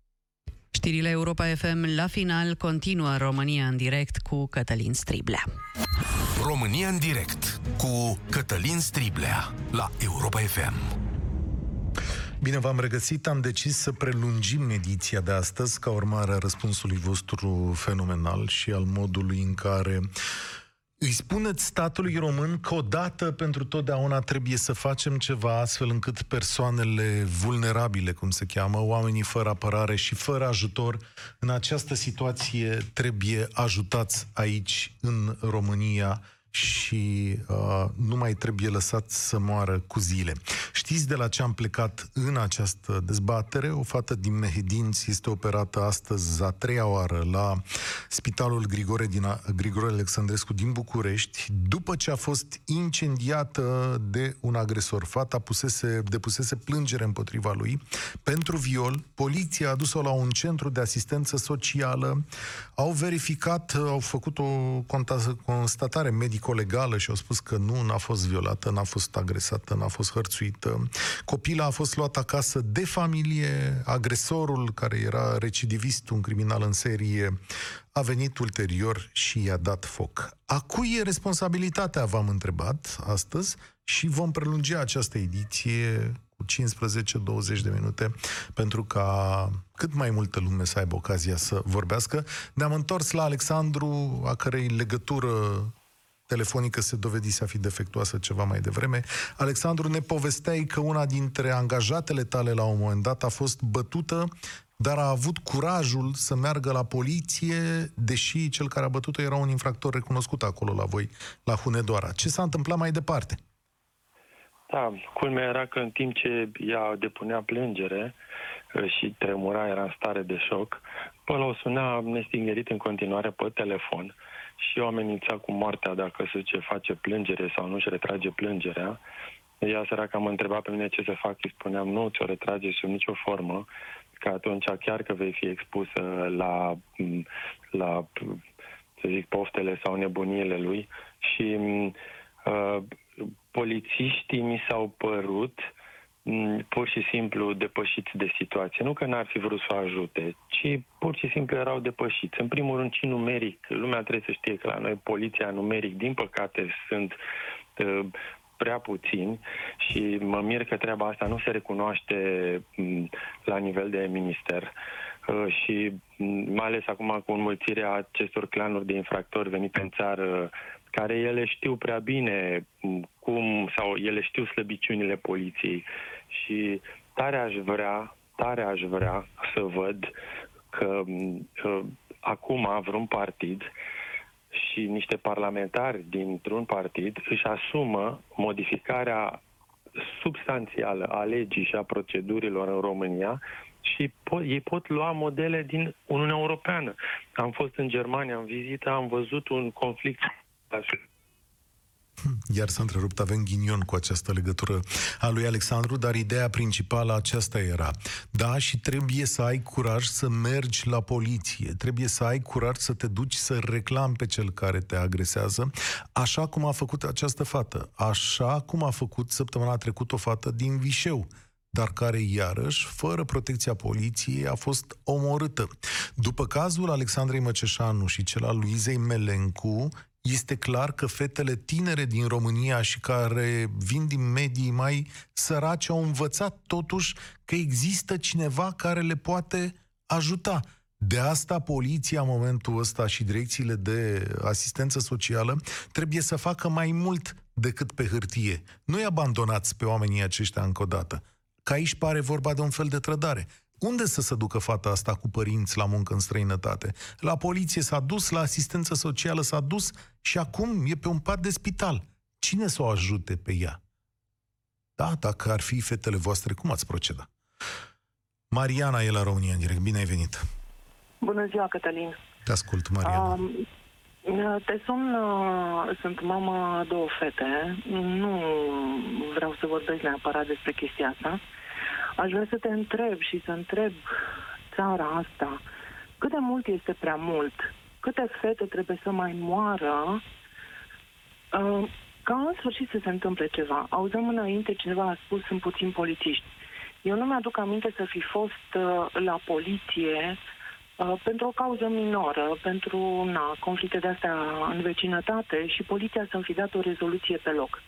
Știrile Europa FM la final continuă România în direct cu Cătălin Striblea. România în direct cu Cătălin Striblea la Europa FM. Bine, v-am regăsit. Am decis să prelungim ediția de astăzi ca urmare a răspunsului vostru fenomenal și al modului în care îi spuneți statului român că odată pentru totdeauna trebuie să facem ceva astfel încât persoanele vulnerabile, cum se cheamă, oamenii fără apărare și fără ajutor, în această situație trebuie ajutați aici, în România, și uh, nu mai trebuie lăsat să moară cu zile. Știți de la ce am plecat în această dezbatere? O fată din Mehedinți este operată astăzi a treia oară la Spitalul Grigore, din, Grigore Alexandrescu din București, după ce a fost incendiată de un agresor. Fata pusese, depusese plângere împotriva lui pentru viol. Poliția a dus-o la un centru de asistență socială. Au verificat, au făcut o constatare medică psicolegală și au spus că nu, n-a fost violată, n-a fost agresată, n-a fost hărțuită. Copila a fost luată acasă de familie, agresorul, care era recidivist, un criminal în serie, a venit ulterior și i-a dat foc. A cui e responsabilitatea, v-am întrebat astăzi, și vom prelungi această ediție cu 15-20 de minute pentru ca cât mai multă lume să aibă ocazia să vorbească. Ne-am întors la Alexandru, a cărei legătură telefonică se dovedise a fi defectuoasă ceva mai devreme. Alexandru, ne povesteai că una dintre angajatele tale la un moment dat a fost bătută, dar a avut curajul să meargă la poliție, deși cel care a bătut-o era un infractor recunoscut acolo la voi, la Hunedoara. Ce s-a întâmplat mai departe? Da, culmea era că în timp ce ea depunea plângere uh, și tremura, era în stare de șoc, până o suna nestingerit în continuare pe telefon și o amenința cu moartea dacă se ce face plângere sau nu își retrage plângerea. Ea săraca mă întreba pe mine ce să fac, îi spuneam nu, ți-o retrage sub nicio formă, că atunci chiar că vei fi expusă la, la să zic, poftele sau nebuniile lui și uh, polițiștii mi s-au părut mm, pur și simplu depășiți de situație. Nu că n-ar fi vrut să o ajute, ci pur și simplu erau depășiți. În primul rând, și numeric. Lumea trebuie să știe că la noi poliția numeric, din păcate, sunt uh, prea puțini și mă mir că treaba asta nu se recunoaște mm, la nivel de minister. Uh, și mm, mai ales acum cu înmulțirea acestor clanuri de infractori venite în țară care ele știu prea bine cum, sau ele știu slăbiciunile poliției și tare aș vrea, tare aș vrea să văd că uh, acum vreun partid și niște parlamentari dintr-un partid își asumă modificarea substanțială a legii și a procedurilor în România și po- ei pot lua modele din Uniunea Europeană. Am fost în Germania în vizită, am văzut un conflict iar s-a întrerupt, avem ghinion cu această legătură a lui Alexandru, dar ideea principală aceasta era. Da, și trebuie să ai curaj să mergi la poliție, trebuie să ai curaj să te duci să reclami pe cel care te agresează, așa cum a făcut această fată, așa cum a făcut săptămâna trecută o fată din Vișeu dar care, iarăși, fără protecția poliției, a fost omorâtă. După cazul Alexandrei Măceșanu și cel al Luizei Melencu, este clar că fetele tinere din România și care vin din medii mai sărace au învățat totuși că există cineva care le poate ajuta. De asta poliția în momentul ăsta și direcțiile de asistență socială trebuie să facă mai mult decât pe hârtie. Nu-i abandonați pe oamenii aceștia încă o dată. Că aici pare vorba de un fel de trădare. Unde să se ducă fata asta cu părinți la muncă în străinătate? La poliție s-a dus, la asistență socială s-a dus și acum e pe un pat de spital. Cine să o ajute pe ea? Da, dacă ar fi fetele voastre, cum ați proceda? Mariana e la România în direct. Bine ai venit! Bună ziua, Cătălin! Te ascult, Mariana. Um, te sun, uh, sunt mama două fete. Nu vreau să vorbesc neapărat despre chestia asta. Aș vrea să te întreb și să întreb țara asta, cât de mult este prea mult? Câte fete trebuie să mai moară uh, ca în sfârșit să se întâmple ceva? Auzăm înainte cineva a spus, sunt puțin polițiști. Eu nu mi-aduc aminte să fi fost uh, la poliție uh, pentru o cauză minoră, pentru na, conflicte de astea în vecinătate și poliția să-mi fi dat o rezoluție pe loc.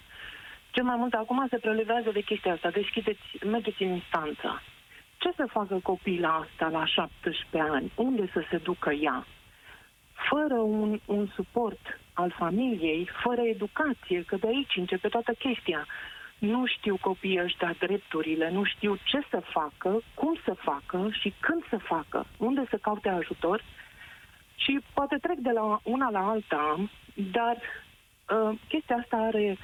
Ce mai mult, acum se prelevează de chestia asta. Deschideți, mergeți în instanță. Ce să facă copila asta la 17 ani? Unde să se ducă ea? Fără un, un suport al familiei, fără educație, că de aici începe toată chestia. Nu știu copiii ăștia drepturile, nu știu ce să facă, cum să facă și când să facă, unde să caute ajutor. Și poate trec de la una la alta, dar uh, chestia asta are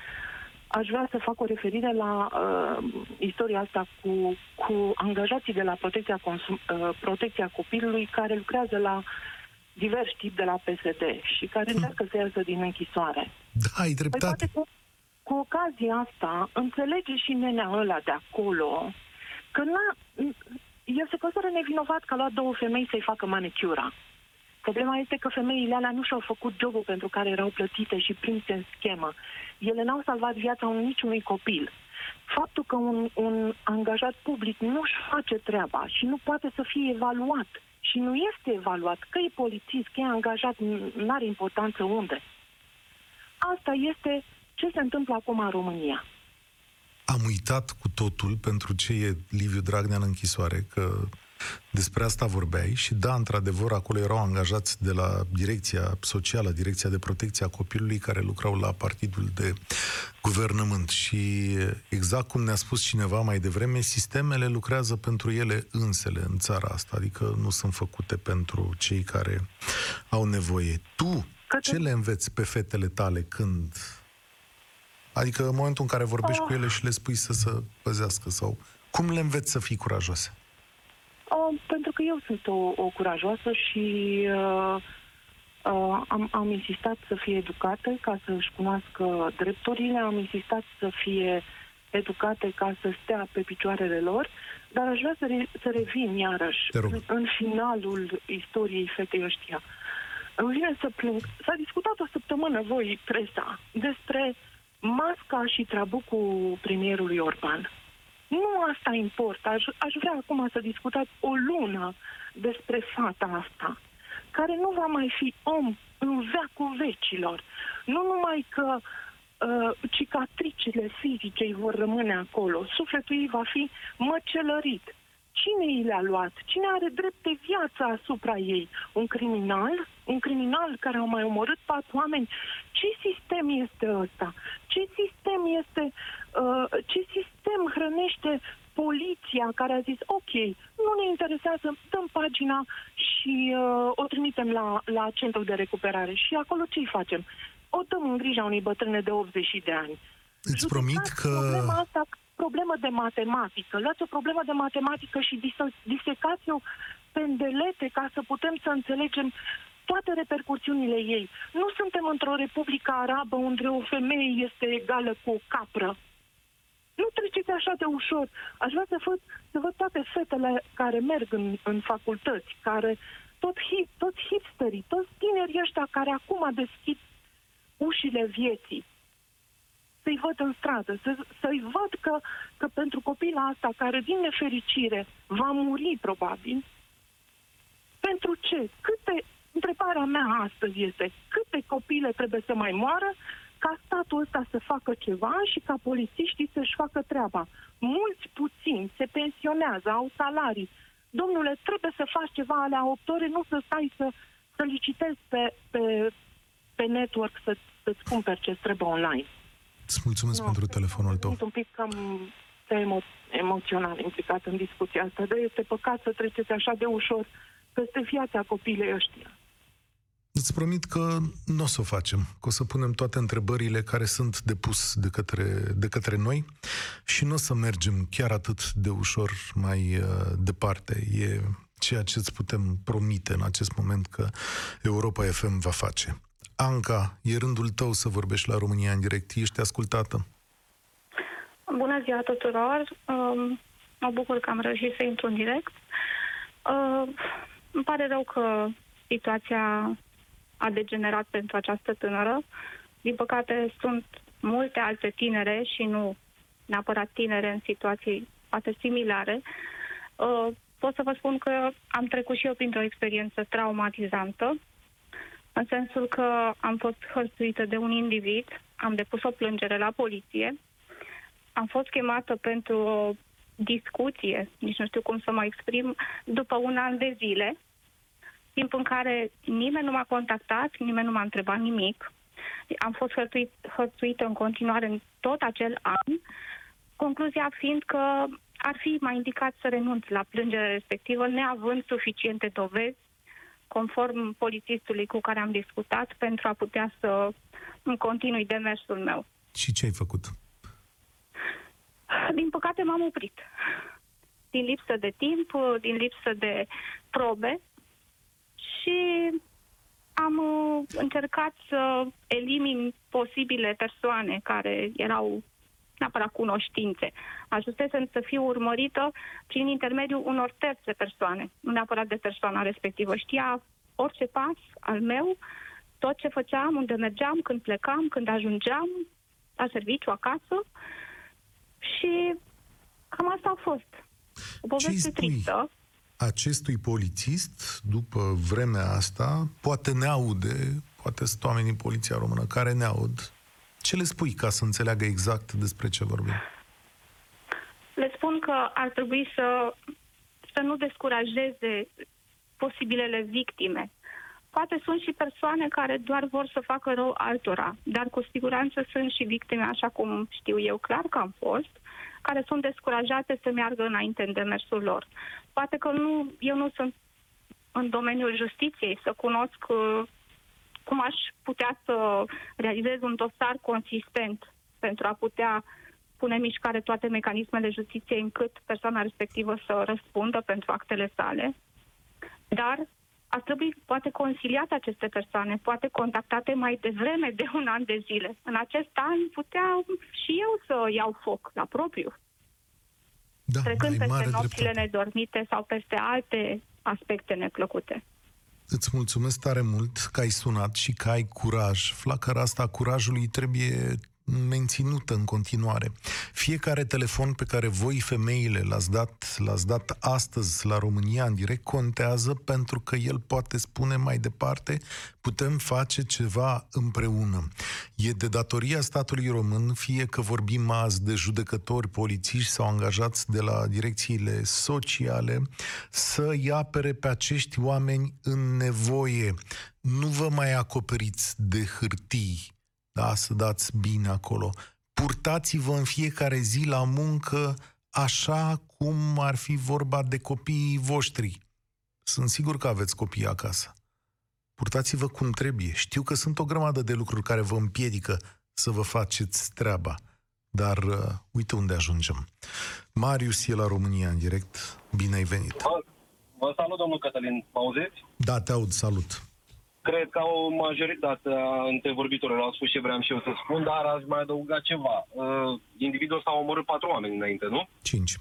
aș vrea să fac o referire la uh, istoria asta cu, cu angajații de la protecția, consum, uh, protecția copilului care lucrează la diversi tipi de la PSD și care hmm. încearcă să iasă din închisoare. Da, ai dreptate. Păi, cu, cu ocazia asta, înțelege și nenea ăla de acolo că n-a, el se consideră nevinovat că a luat două femei să-i facă manicura. Problema este că femeile alea nu și-au făcut jobul pentru care erau plătite și prinse în schemă. Ele n-au salvat viața unui niciunui copil. Faptul că un, un angajat public nu-și face treaba și nu poate să fie evaluat și nu este evaluat, că e polițist, că e angajat, nu are importanță unde. Asta este ce se întâmplă acum în România. Am uitat cu totul pentru ce e Liviu Dragnea în închisoare, că despre asta vorbeai și da, într-adevăr, acolo erau angajați de la Direcția Socială, Direcția de Protecție a Copilului, care lucrau la partidul de guvernământ. Și exact cum ne-a spus cineva mai devreme, sistemele lucrează pentru ele însele în țara asta, adică nu sunt făcute pentru cei care au nevoie. Tu, ce le înveți pe fetele tale când Adică în momentul în care vorbești oh. cu ele și le spui să se păzească sau cum le înveți să fii curajoase? Uh, pentru că eu sunt o, o curajoasă și uh, uh, am, am insistat să fie educate ca să-și cunoască drepturile, am insistat să fie educate ca să stea pe picioarele lor, dar aș vrea să, re, să revin iarăși în, în finalul istoriei fetei ăștia. Îmi vine să plâng. S-a discutat o săptămână, voi, presa, despre masca și trabucul premierului Orban. Nu asta importă. Aș, aș vrea acum să discutați o lună despre fata asta, care nu va mai fi om în veacul vecilor. Nu numai că uh, cicatricile fizice îi vor rămâne acolo, sufletul ei va fi măcelărit. Cine i le-a luat? Cine are drept de viață asupra ei? Un criminal? Un criminal care a mai omorât patru oameni? Ce sistem este ăsta? Ce sistem este... Uh, ce sistem hrănește poliția care a zis ok, nu ne interesează, dăm pagina și uh, o trimitem la, la centrul de recuperare. Și acolo ce-i facem? O dăm în grija unei bătrâne de 80 de ani. Îți promit că... Problema asta problemă de matematică, luați o problemă de matematică și disecați-o pendelete ca să putem să înțelegem toate repercursiunile ei. Nu suntem într-o republică arabă unde o femeie este egală cu o capră. Nu treceți așa de ușor. Aș vrea să văd, să văd toate fetele care merg în, în facultăți, care tot hip, toți hipsterii, toți tinerii ăștia care acum deschid ușile vieții să-i văd în stradă, să, să-i văd că, că pentru copila asta, care din nefericire va muri probabil, pentru ce? Câte, întrebarea mea astăzi este, câte copile trebuie să mai moară ca statul ăsta să facă ceva și ca polițiștii să-și facă treaba. Mulți puțini se pensionează, au salarii. Domnule, trebuie să faci ceva alea 8 ore, nu să stai să, să licitezi pe, pe, pe network să, să-ți cumperi ce trebuie online. Îți mulțumesc no, pentru telefonul tău. Sunt un pic cam emo- emoțional implicat în discuția asta, dar este păcat să treceți așa de ușor peste viața copiilor ăștia. Îți promit că nu o să o facem, că o să punem toate întrebările care sunt depus de către, de către noi și nu o să mergem chiar atât de ușor mai uh, departe. E ceea ce îți putem promite în acest moment că Europa FM va face. Anca, e rândul tău să vorbești la România în direct. Ești ascultată. Bună ziua tuturor! Um, mă bucur că am reușit să intru în direct. Uh, îmi pare rău că situația a degenerat pentru această tânără. Din păcate, sunt multe alte tinere și nu neapărat tinere în situații poate similare. Uh, pot să vă spun că am trecut și eu printr-o experiență traumatizantă în sensul că am fost hărțuită de un individ, am depus o plângere la poliție, am fost chemată pentru o discuție, nici nu știu cum să mă exprim, după un an de zile, timp în care nimeni nu m-a contactat, nimeni nu m-a întrebat nimic. Am fost hărțuit, hărțuită în continuare în tot acel an, concluzia fiind că ar fi mai indicat să renunț la plângerea respectivă, neavând suficiente dovezi conform polițistului cu care am discutat, pentru a putea să îmi continui demersul meu. Și ce ai făcut? Din păcate m-am oprit. Din lipsă de timp, din lipsă de probe și am uh, încercat să elimin posibile persoane care erau neapărat cunoștințe. Ajunsesem să fiu urmărită prin intermediul unor terțe persoane, nu neapărat de persoana respectivă. Știa orice pas al meu, tot ce făceam, unde mergeam, când plecam, când ajungeam la serviciu, acasă. Și cam asta a fost. O poveste tristă. Acestui polițist, după vremea asta, poate ne aude, poate sunt oamenii din Poliția Română care ne aud. Ce le spui ca să înțeleagă exact despre ce vorbim? Le spun că ar trebui să, să nu descurajeze posibilele victime. Poate sunt și persoane care doar vor să facă rău altora, dar cu siguranță sunt și victime, așa cum știu eu clar că am fost, care sunt descurajate să meargă înainte în demersul lor. Poate că nu, eu nu sunt în domeniul justiției, să cunosc uh, cum aș putea să realizez un dosar consistent pentru a putea pune în mișcare toate mecanismele justiției încât persoana respectivă să răspundă pentru actele sale. Dar ar trebui poate consiliate aceste persoane, poate contactate mai devreme de un an de zile. În acest an putea și eu să iau foc la propriu. Da, trecând peste nopțile dreptate. nedormite sau peste alte aspecte neplăcute. Îți mulțumesc tare mult că ai sunat și că ai curaj. Flacăra asta curajului trebuie menținută în continuare. Fiecare telefon pe care voi, femeile, l-ați dat, l-ați dat astăzi la România în direct contează pentru că el poate spune mai departe putem face ceva împreună. E de datoria statului român, fie că vorbim azi de judecători, polițiști sau angajați de la direcțiile sociale, să-i apere pe acești oameni în nevoie. Nu vă mai acoperiți de hârtii, da, să dați bine acolo. Purtați-vă în fiecare zi la muncă așa cum ar fi vorba de copiii voștri. Sunt sigur că aveți copii acasă. Purtați-vă cum trebuie. Știu că sunt o grămadă de lucruri care vă împiedică să vă faceți treaba. Dar uh, uite unde ajungem. Marius e la România în direct. Bine ai venit. Vă, vă salut, domnul Cătălin. Mă auziți? Da, te aud. Salut. Cred că o majoritate a vorbitorilor au spus ce vreau și eu să spun, dar aș mai adăuga ceva. Uh, individul ăsta a omorât patru oameni înainte, nu? Cinci.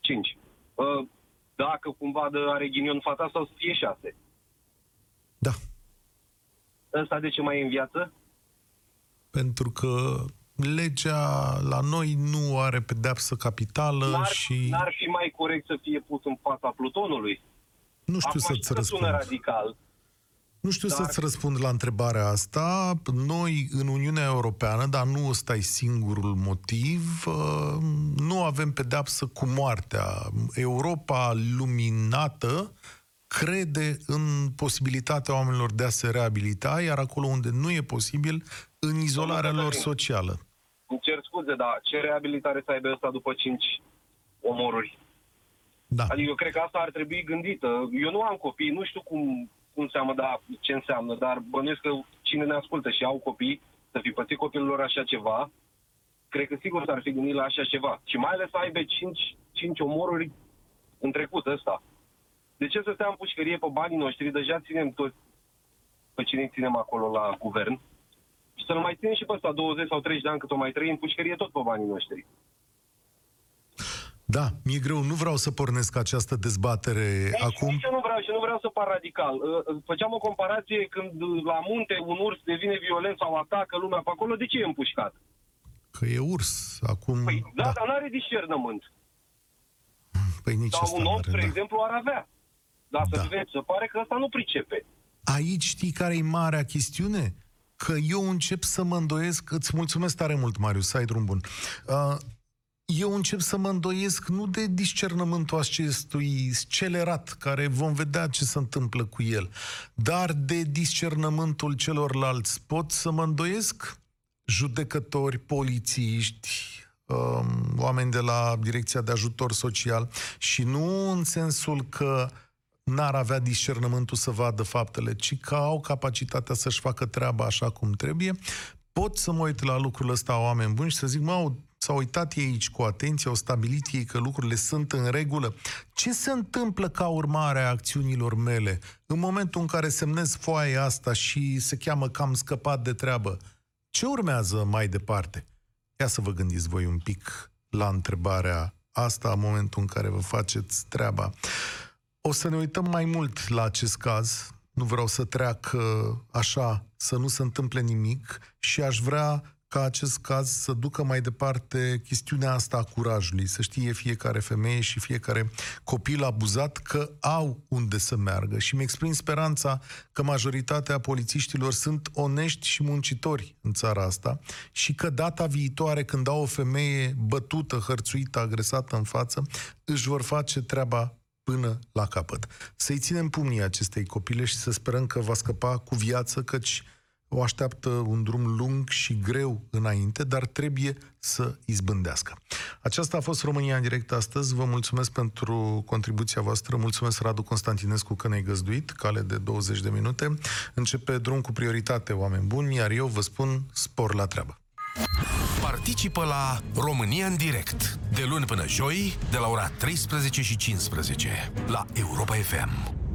Cinci. Uh, dacă cumva de are ghinion fata asta, o să fie șase. Da. Ăsta de ce mai e în viață? Pentru că legea la noi nu are pedeapsă capitală n-ar, și... N-ar fi mai corect să fie pus în fața Plutonului? Nu știu Acum să-ți răspund. radical, nu știu dar... să-ți răspund la întrebarea asta. Noi, în Uniunea Europeană, dar nu ăsta e singurul motiv, uh, nu avem pedeapsă cu moartea. Europa luminată crede în posibilitatea oamenilor de a se reabilita, iar acolo unde nu e posibil, în izolarea lor socială. Îmi cer scuze, dar ce reabilitare să aibă ăsta după cinci omoruri? Da. Adică eu cred că asta ar trebui gândită. Eu nu am copii, nu știu cum cum înseamnă, da, ce înseamnă, dar bănuiesc că cine ne ascultă și au copii, să fi pățit copilul așa ceva, cred că sigur s-ar fi gândit la așa ceva. Și mai ales să aibă cinci, cinci omoruri în trecut ăsta. De ce să stea în pușcărie pe banii noștri? Deja ținem toți pe cine ținem acolo la guvern. Și să-l mai ținem și pe ăsta 20 sau 30 de ani cât o mai trăi în pușcărie tot pe banii noștri. Da, mi-e greu, nu vreau să pornesc această dezbatere Ei, acum. Nici eu nu vreau și nu vreau să par radical. Uh, uh, făceam o comparație când la munte un urs devine violent sau atacă lumea pe acolo, de ce e împușcat? Că e urs, acum... Păi, da, da. dar nu are discernământ. Păi nici Sau un om, are, spre da. exemplu, ar avea. Dar da. să vezi, se pare că ăsta nu pricepe. Aici știi care e marea chestiune? Că eu încep să mă îndoiesc, îți mulțumesc tare mult, Marius, ai drum bun. Uh, eu încep să mă îndoiesc nu de discernământul acestui scelerat, care vom vedea ce se întâmplă cu el, dar de discernământul celorlalți. Pot să mă îndoiesc judecători, polițiști, um, oameni de la Direcția de Ajutor Social și nu în sensul că n-ar avea discernământul să vadă faptele, ci că au capacitatea să-și facă treaba așa cum trebuie, pot să mă uit la lucrul ăsta oameni buni și să zic, mă, S-au uitat ei aici cu atenție, au stabilit ei că lucrurile sunt în regulă. Ce se întâmplă ca urmare a acțiunilor mele în momentul în care semnez foaia asta și se cheamă cam scăpat de treabă? Ce urmează mai departe? Ia să vă gândiți voi un pic la întrebarea asta în momentul în care vă faceți treaba. O să ne uităm mai mult la acest caz, nu vreau să treacă așa, să nu se întâmple nimic și aș vrea ca acest caz să ducă mai departe chestiunea asta a curajului, să știe fiecare femeie și fiecare copil abuzat că au unde să meargă. Și mi exprim speranța că majoritatea polițiștilor sunt onești și muncitori în țara asta și că data viitoare, când au o femeie bătută, hărțuită, agresată în față, își vor face treaba până la capăt. Să-i ținem pumnii acestei copile și să sperăm că va scăpa cu viață, căci o așteaptă un drum lung și greu înainte, dar trebuie să izbândească. Aceasta a fost România în direct astăzi. Vă mulțumesc pentru contribuția voastră. Mulțumesc Radu Constantinescu că ne-ai găzduit, cale de 20 de minute. Începe drum cu prioritate, oameni buni, iar eu vă spun spor la treabă. Participă la România în direct, de luni până joi, de la ora 13 și 15, la Europa FM.